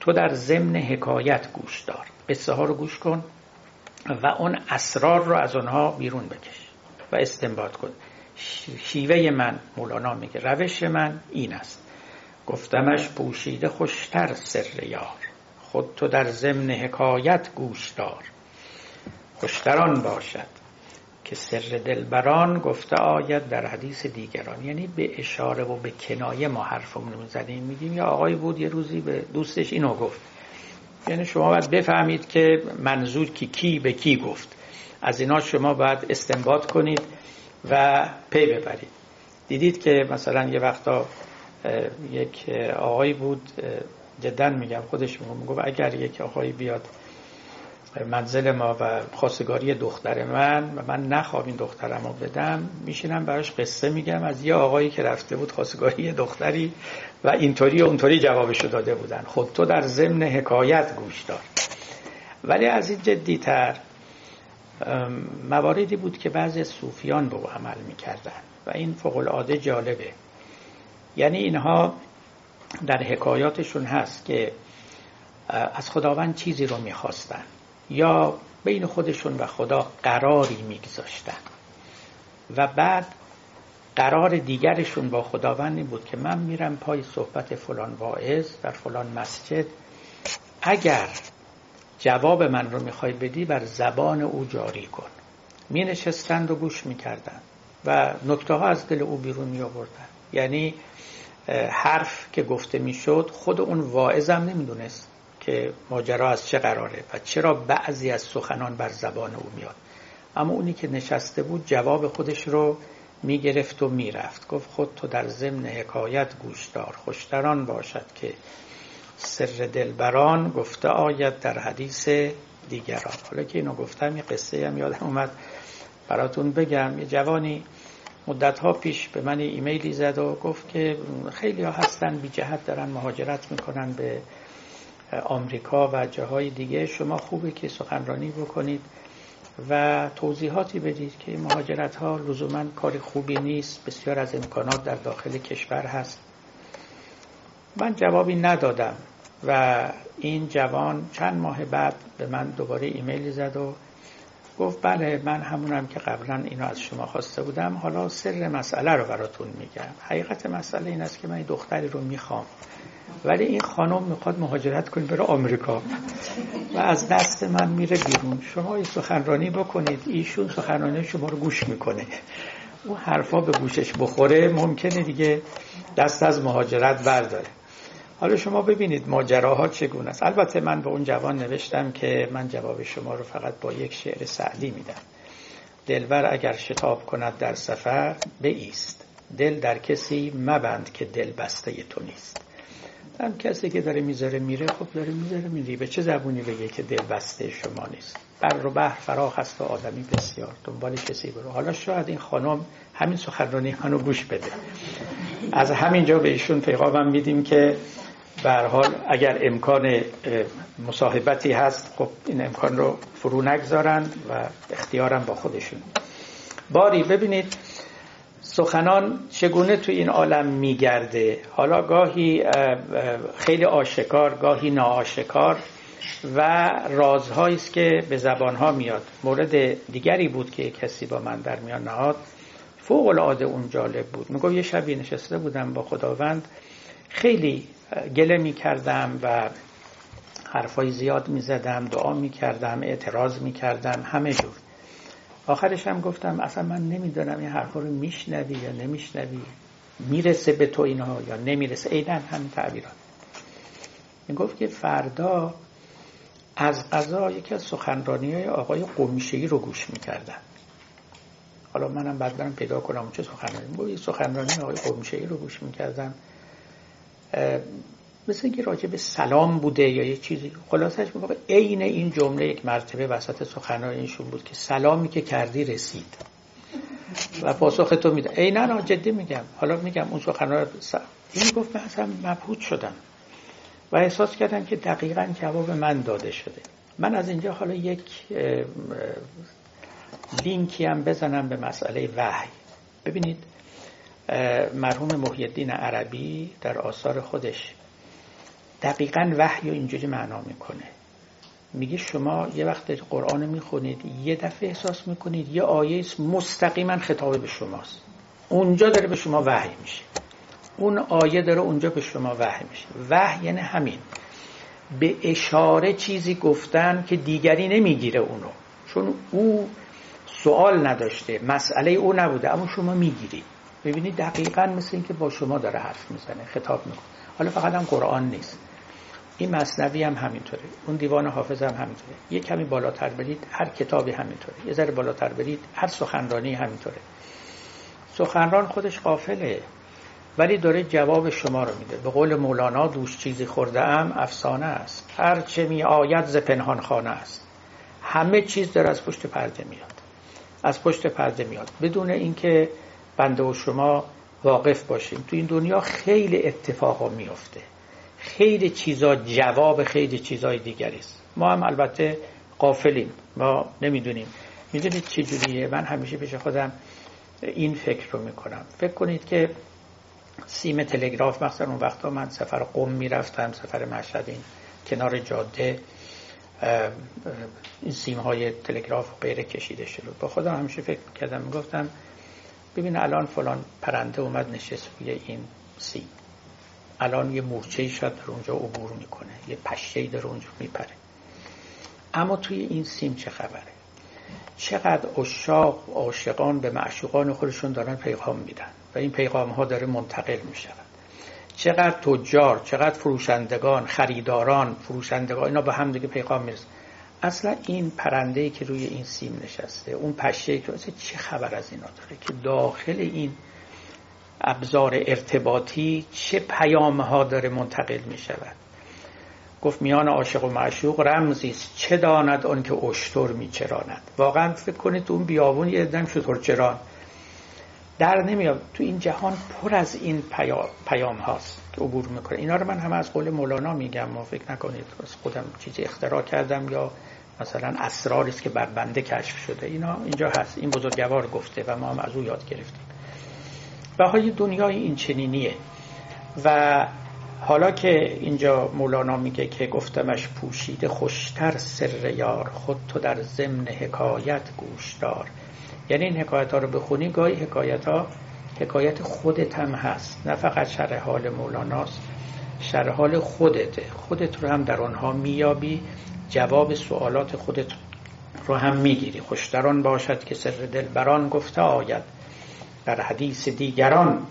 تو در ضمن حکایت گوش دار. قصه ها رو گوش کن و اون اسرار رو از اونها بیرون بکش و استنباط کن. شیوه من مولانا میگه روش من این است. گفتمش پوشیده خوشتر سر یار. خود تو در ضمن حکایت گوش دار. خوشتران باشد که سر دلبران گفته آید در حدیث دیگران. یعنی به اشاره و به کنایه ما حرفمون می‌زنیم میگیم یا آقای بود یه روزی به دوستش اینو گفت. یعنی شما باید بفهمید که منظور کی کی به کی گفت. از اینا شما باید استنباط کنید و پی ببرید. دیدید که مثلا یه وقتا یک آقایی بود جدا میگم خودش میگم اگر یک آقایی بیاد منزل ما و خواستگاری دختر من و من نخواب این دخترم رو بدم میشینم براش قصه میگم. از یه آقایی که رفته بود خواستگاری دختری و اینطوری و اونطوری جوابشو داده بودن. خود تو در ضمن حکایت گوش دار. ولی از این جدیتر مواردی بود که بعضی صوفیان به او عمل می‌کردن و این فوق العاده جالبه. یعنی اینها در حکایاتشون هست که از خداوند چیزی رو می‌خواستن. یا بین خودشون و خدا قراری میگذاشتن. و بعد قرار دیگرشون با خداوند این بود که من میرم پای صحبت فلان واعظ در فلان مسجد. اگر جواب من رو می‌خوای بدی بر زبان او جاری کن. می نشستند و گوش می‌کردن و نکته ها از دل او بیرون می آوردن یعنی حرف که گفته می‌شد خود اون واعظم نمی‌دونست که ماجرا از چه قراره و چرا بعضی از سخنان بر زبان او میاد. اما اونی که نشسته بود جواب خودش رو می‌گرفت و می‌رفت. گفت خود تو در ضمن حکایت گوشدار خوشتران باشد که سر دلبران گفته آید در حدیث دیگران. حالا که اینو گفتم یه قصه هم یادم اومد. براتون بگم یه جوانی مدت ها پیش به من ایمیلی زد و گفت که خیلی ها هستن بی جهت دارن مهاجرت می‌کنن به آمریکا و جاهای دیگه شما خوبه که سخنرانی بکنید و توضیحاتی بدید که مهاجرت ها لزوما کار خوبی نیست بسیار از امکانات در داخل کشور هست. من جوابی ندادم و این جوان چند ماه بعد به من دوباره ایمیلی زد و گفت بله من همونم که قبلا اینو از شما خواسته بودم. حالا سر مسئله رو براتون میگم. حقیقت مسئله این است که من دختری رو می‌خوام. ولی این خانم می‌خواد مهاجرت کنه بره آمریکا. و از دست من میره بیرون. شما این سخنرانی بکنید. ایشون سخنرانی شما رو گوش می‌کنه. اون حرفا به گوشش بخوره. ممکنه دیگه دست از مهاجرت برداره. حالا شما ببینید ماجراها چگونه است. البته من به اون جوان نوشتم که من جواب شما رو فقط با یک شعر سعدی میدم. دلبر اگر شتاب کند در سفر ایست دل در کسی مبند که دل بسته تو نیست. هم کسی که داره می‌ذاره میره خب داره می‌ذاره میره به چه زبونی بگه که دل بسته شما نیست؟ بر و بحر فراخ است و آدمی بسیار. دنبال کسی برو. حالا شاید این خانم همین سخنرانی منو گوش بده. از همینجا به ایشون پیغامم میدیم که به حال اگر امکان مصاحبتی هست خب این امکان رو فرو نگذارن و اختیارم با خودشون. باری ببینید سخنان چگونه تو این عالم میگرده؟ حالا گاهی خیلی آشکار گاهی ناآشکار و رازهایی است که به زبانها میاد. مورد دیگری بود که کسی با من در میان نهاد. فوق العاده اون جالب بود. میگو یه شبی نشسته بودم با خداوند. خیلی گله می‌کردم و حرفای زیاد می‌زدم دعا می‌کردم اعتراض می‌کردم همه جور. آخرش هم گفتم اصلا من نمی‌دونم این حرفا رو میشنوی یا نمیشنوی می‌رسه به تو اینها یا نمی‌رسه. ایدن همین تعبیرات. این گفت که فردا از قضا یکی از سخنرانی های آقای قمیشهی رو گوش می‌کردن حالا منم بعد برم پیدا کنم چه سخنرانی. بود سخنرانی آقای قمیشهی رو گوش می‌کردم. مثل اینکه راجع به سلام بوده یا یه چیزی. خلاصش میگه عین این جمله یک مرتبه وسط سخنرانی اینشون بود که سلامی که کردی رسید. و پاسخ تو میده. ای نه جدی میگم. حالا میگم اون سخنرانی این گفت من اصلا مبهوت شدم. و احساس کردم که دقیقا جواب من داده شده. من از اینجا حالا یک لینکی هم بزنم به مسئله وحی. ببینید مرحوم محی الدین عربی در آثار خودش دقیقا وحی رو اینجوری معنا می‌کنه. میگه شما یه وقت قرآن می‌خونید یه دفعه احساس می‌کنید یه آیه مستقیما خطاب به شماست. اونجا داره به شما وحی میشه. اون آیه داره اونجا به شما وحی میشه. وحی یعنی همین. به اشاره چیزی گفتن که دیگری نمی‌گیره اونو. چون او سوال نداشته مسئله او نبوده اما شما می‌گیرید. ببینید دقیقا مثل اینکه با شما داره حرف می‌زنه خطاب می‌کنه. حالا فقط هم قرآن نیست. این مصنوی هم همینطوره. اون دیوان حافظ هم همینطوره. یه کمی بالاتر برید هر کتابی همینطوره. یه ذره بالاتر برید هر سخنرانی همینطوره. سخنران خودش قافله ولی داره جواب شما رو میده. به قول مولانا دوش چیزی خورده ام افسانه است. هر چه می آید ز پنهان خانه است. همه چیز داره از پشت پرده میاد. از پشت پرده میاد. بدون اینکه بنده و شما واقف باشیم. تو این دنیا خیلی اتفاقا میفته. خیلی چیزا جواب خیلی چیزای دیگری است. ما هم البته قافلیم ما نمی‌دونیم. می‌دونید چه جوریه؟ من همیشه پیش خودم این فکر رو می‌کنم. فکر کنید که سیم تلگراف مثلا اون وقتا من سفر قم می‌رفتم سفر مشهد این کنار جاده این سیم های تلگراف غیر کشیده شده با خودم همیشه فکر می‌کردم می‌گفتم ببین الان فلان پرنده اومد نشست روی این سیم الان یه مورچه شاید در اونجا عبور می‌کنه. یه پشه در اونجا میپره. اما توی این سیم چه خبره؟ چقدر اشاق و عاشقان به معشوقان خودشون دارن پیغام میدن و این پیغام ها داره منتقل می‌شود. چقدر تجار چقدر فروشندگان خریداران فروشندگان اینا به هم دیگه پیغام می‌رسن. اصلا این پرنده ای که روی این سیم نشسته اون پشه که چه خبر از اینا داره؟ که داخل این ابزار ارتباطی چه پیام ها داره منتقل می شود گفت میان عاشق و معشوق رمزی است. چه داند اون که اشتر میچراند؟ واقعا فکر کنید تو اون بیابون یه دم شطور چران. در نمیاد. تو این جهان پر از این پیام هاست که عبور می‌کنه. اینا رو من هم از قول مولانا میگم. و فکر نکنید از خودم چیزی اختراع کردم یا مثلا اسراری است که بر بنده کشف شده. اینا اینجا هست. این بزرگوار گفته و ما هم از او یاد گرفتیم. و های دنیای این چنینیه. و حالا که اینجا مولانا میگه که گفتمش پوشیده خوشتر سر یار خود تو در ضمن حکایت گوش دار. یعنی این حکایت ها رو بخونی گاهی حکایت ها حکایت خودت هم هست. نه فقط شرح حال مولاناست شرح حال خودته. خودت رو هم در آنها میابی جواب سوالات خودت رو هم می‌گیری. خوشتران باشد که سر دل بران گفته آید. در حدیث دیگران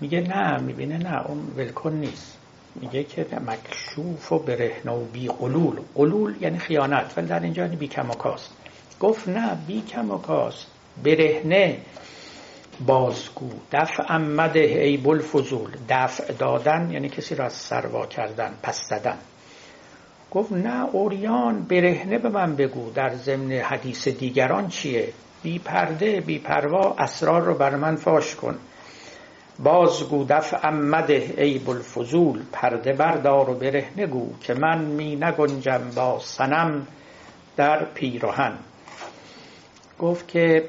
میگه نه می‌بینه نه اون ولکن نیست. میگه که مکشوف و برهنه و بی قلول قلول یعنی خیانت ولی در اینجا یعنی بی کماکاست گفت نه بی کماکاست برهنه. بازگو. دفع امده ای فضول دفع دادن یعنی کسی را از سروا کردن پس دادن گفت نه اوریان برهنه به من بگو. در ضمن حدیث دیگران چیه؟ بی پرده بی پروا اسرار رو بر من فاش کن. بازگو دفع امده ای الفضول. پرده بردار و برهنه گو که من می نگنجم با سنم در پیراهن. گفت که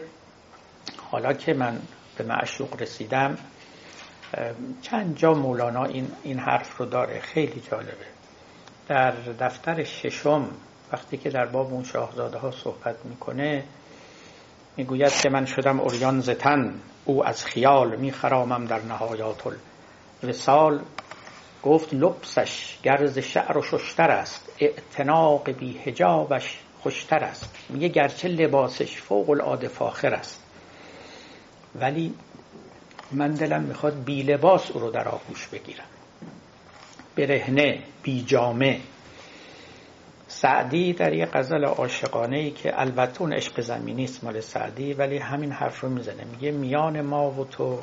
حالا که من به معشوق رسیدم چند جا مولانا این, این حرف رو داره. خیلی جالبه. در دفتر ششم وقتی که در باب اون شاهزاده ها صحبت می‌کنه می‌گوید که من شدم اوریان زتن او از خیال میخرامم در نهایات الوسال گفت لبسش گرز شعر و ششتر است. اعتناق بی هجابش خوشتر است. میگه گرچه لباسش فوق العاده فاخر است. ولی من دلم می‌خواد بی لباس او رو در آغوش بگیرم. برهنه بی جامه سعدی در یه غزل عاشقانه ای که البته اون عشق زمینی است مال سعدی ولی همین حرف رو می‌زنه. میگه میان ما و تو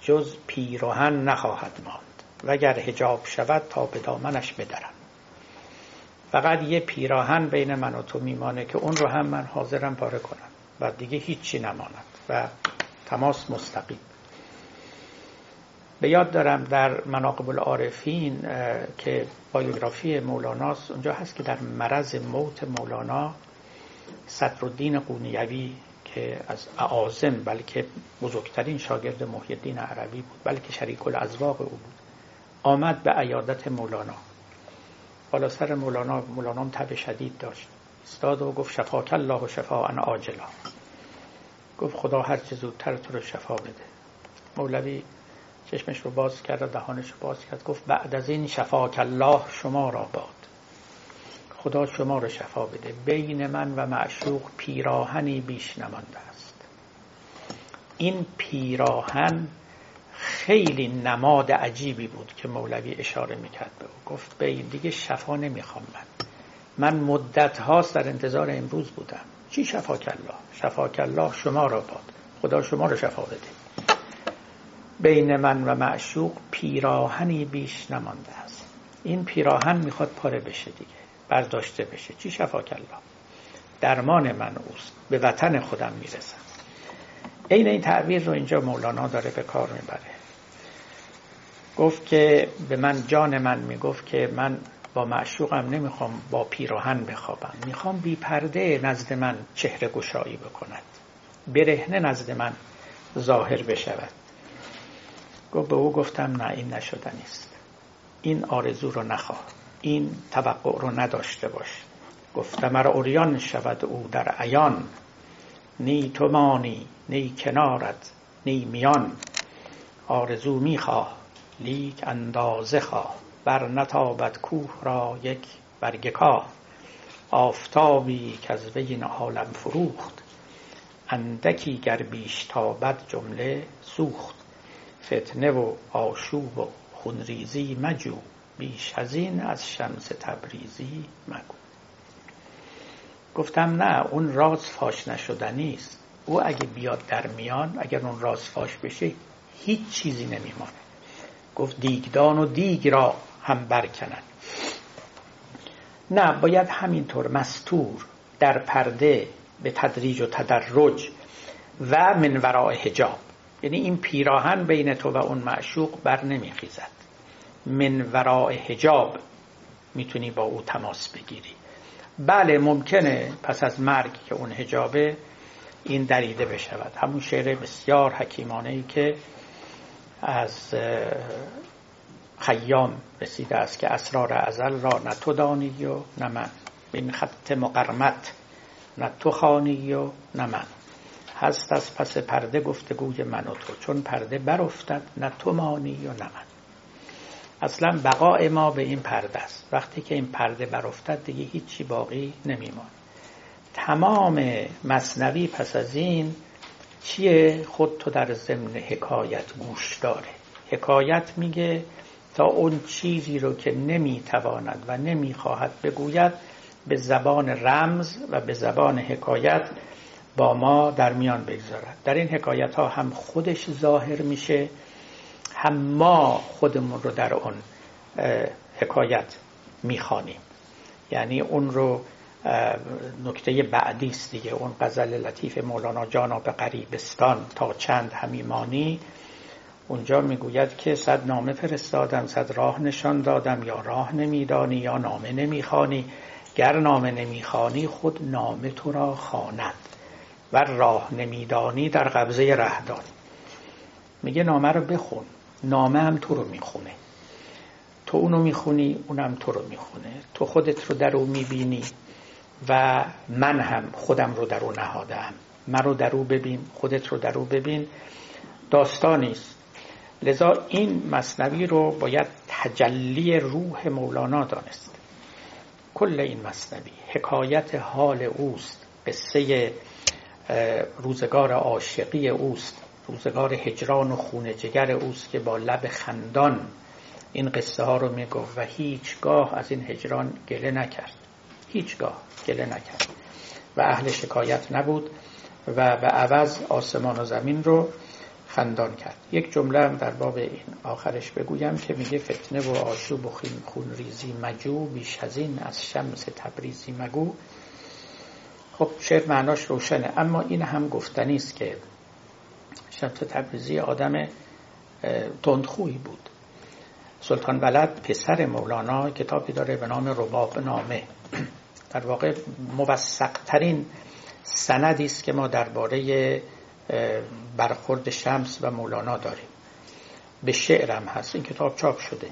جز پیروهن نخواهد ماند. وگر هجاب شود تا به دامنش بدرم. فقط یه پیراهن بین من و تو میمانه که اون رو هم من حاضرم پاره کنم. و دیگه هیچی نماند و تماس مستقیم. به یاد دارم در مناقب العارفین که بایوگرافی مولاناست. اونجا هست که در مرض موت مولانا صدرالدین قونیوی که از اعاظم بلکه بزرگترین شاگرد محیدین عربی بود بلکه شریک الازواق او بود آمد به عیادت مولانا. بالا سر مولانا مولانا تب شدید داشت. استاد و گفت شفاک الله و شفا ان آجلا گفت خدا هر چه زودتر تو رو شفا بده. مولوی چشمش رو باز کرد و دهانش رو باز کرد. گفت بعد از این شفاک الله شما را باد. خدا شما رو شفا بده. بین من و معشوق پیراهنی بیش نمانده است. این پیراهن خیلی نماد عجیبی بود که مولوی اشاره می‌کرد به او. گفت به این دیگه شفا نمی‌خوام من. من مدت هاست در انتظار امروز بودم. چی شفا کلا شفا کلا شما را باد. خدا شما را شفا بده. بین من و معشوق پیراهنی بیش نمانده است. این پیراهن می‌خواد پاره بشه دیگه. برداشته بشه. چی شفا کلا درمان من اوست. به وطن خودم می‌رسم. عین این تعبیر رو اینجا مولانا داره به کار می‌بره. گفت که به من جان من می‌گفت که من با معشوقم نمی‌خوام با پیراهن بخوابم. می‌خوام بی پرده نزد من چهره گشایی بکند. برهنه نزد من ظاهر بشود. گفت به او گفتم نه این نشدنیست است این آرزو رو نخواه. این توقع رو نداشته باش. گفتم ار اوریان شود او در عیان. نی تو مانی نی کنارت نی میان. آرزو می‌خواه لیک اندازه خواه. بر نتابت کوه را یک برگ کاه. آفتابی که از وی این عالم فروخت. اندکی گر بیش تابد جمله سوخت. فتنه و آشوب و خونریزی مجو. بیش از این از شمس تبریزی مگو. گفتم نه اون راز فاش نشدنی است او اگه بیاد در میان اگر اون راز فاش بشه هیچ چیزی نمیمانه گفت دیگدان و دیگ را هم برکنن نه باید همینطور مستور در پرده به تدریج و تدرج و من ورای حجاب. یعنی این پیراهن بین تو و اون معشوق بر نمیخیزد. من ورای حجاب می‌تونی با او تماس بگیری. بله ممکنه پس از مرگ که اون حجابه این دریده بشود. همون شعر بسیار حکیمانه ای که از خیام رسیده است که اسرار ازل را نه تو دانی و نه من. این خط مقرمت نه تو خانی و نه من. هست از پس پرده گفتگوی من و تو. چون پرده برافتد نه تو مانی و نه من. اصلا بقای ما به این پرده است. وقتی که این پرده برافتد دیگه هیچی باقی نمیمان تمام مصنوی پس از این چیه؟ خود تو در ضمن حکایت گوش داره. حکایت میگه تا اون چیزی رو که نمی‌تواند و نمی‌خواهد بگوید به زبان رمز و به زبان حکایت با ما در میان بگذارد. در این حکایت ها هم خودش ظاهر میشه. هم ما خودمون رو در اون حکایت می‌خوانیم. یعنی اون رو نکته بعدی است دیگه. اون غزل لطیف مولانا جانا به قریبستان تا چند همیمانی. اونجا می‌گوید که صد نامه فرستادم صد راه نشان دادم. یا راه نمیدانی یا نامه نمی‌خوانی. گر نامه نمی‌خوانی خود نامه تو را خواند. و راه نمیدانی در قبضه رهدان میگه نامه رو بخون. نامه هم تو رو می‌خونه. تو اونو می‌خونی اونم تو رو می‌خونه. تو خودت رو در او می‌بینی و من هم خودم رو در او نهادم من رو در او ببین خودت رو در او ببین. داستانی است. لذا این مصنوی رو باید تجلی روح مولانا دانست. کل این مصنوی حکایت حال اوست. قصه روزگار عاشقی اوست. روزگار هجران و خونه جگر اوست که با لب خندان این قصه ها رو می‌گفت و هیچگاه از این هجران گله نکرد. هیچگاه گله نکرد. و اهل شکایت نبود و به عوض آسمان و زمین رو خندان کرد. یک جمله هم در باب این آخرش بگویم که میگه فتنه و آشوب و خون ریزی مجو بیش از این از شمس تبریزی مگو. خب شعر معناش روشنه اما این هم گفتنی است که شمس تبریزی آدم تندخویی بود. سلطان ولد پسر مولانا کتابی داره به نام رباب نامه. در واقع موثقترین سندی است که ما درباره برخورد شمس و مولانا داریم. به شعرم هست. این کتاب چاپ شده.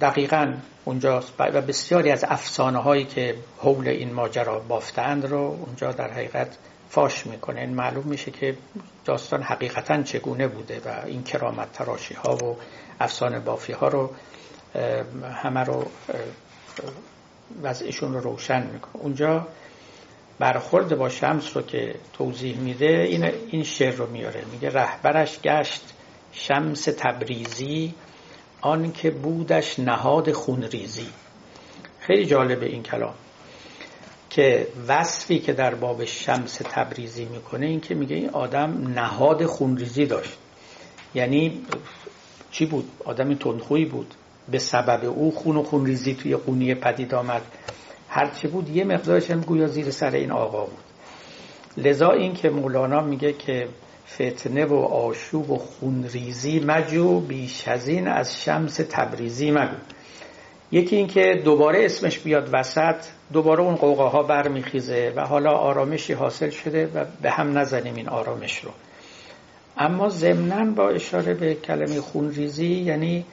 دقیقا اونجاست. و بسیاری از افسانه هایی که حول این ماجرا بافتند رو اونجا در حقیقت فاش می‌کنه. این معلوم میشه که داستان حقیقتا چگونه بوده و این کرامت تراشی ها و افسانه بافی ها رو همه رو وضعشون رو روشن می‌کنه. اونجا برخورد با شمس رو که توضیح میده این این شعر رو میاره. میگه رهبرش گشت شمس تبریزی آن که بودش نهاد خونریزی. خیلی جالبه این کلام. که وصفی که در باب شمس تبریزی می‌کنه این که میگه این آدم نهاد خونریزی داشت. یعنی چی بود؟ آدمی تندخویی بود. به سبب او خون و خونریزی توی قونیه پدید آمد. هرچی بود یه مقدارش هم گویا زیر سر این آقا بود. لذا این که مولانا میگه که فتنه و آشوب و خونریزی مجو بیش از این از شمس تبریزی مگو. یکی اینکه دوباره اسمش بیاد وسط دوباره اون قوقاها برمیخیزه و حالا آرامشی حاصل شده و به هم نزنیم این آرامش رو. اما ضمنا با اشاره به کلمه خونریزی یعنی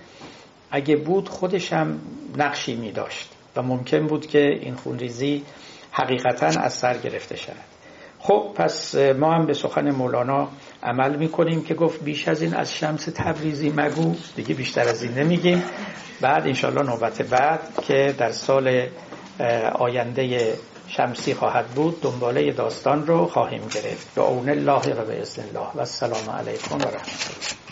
اگه بود خودش هم نقشی می داشت و ممکن بود که این خونریزی حقیقتا از سر گرفته شود. خب پس ما هم به سخن مولانا عمل می‌کنیم که گفت بیش از این از شمس تبریزی مگو. دیگه بیشتر از این نمیگیم. بعد انشالله نوبت بعد که در سال آینده شمسی خواهد بود دنباله داستان رو خواهیم گرفت. به اون الله و به الله. و السلام علیکم و رحمت الله.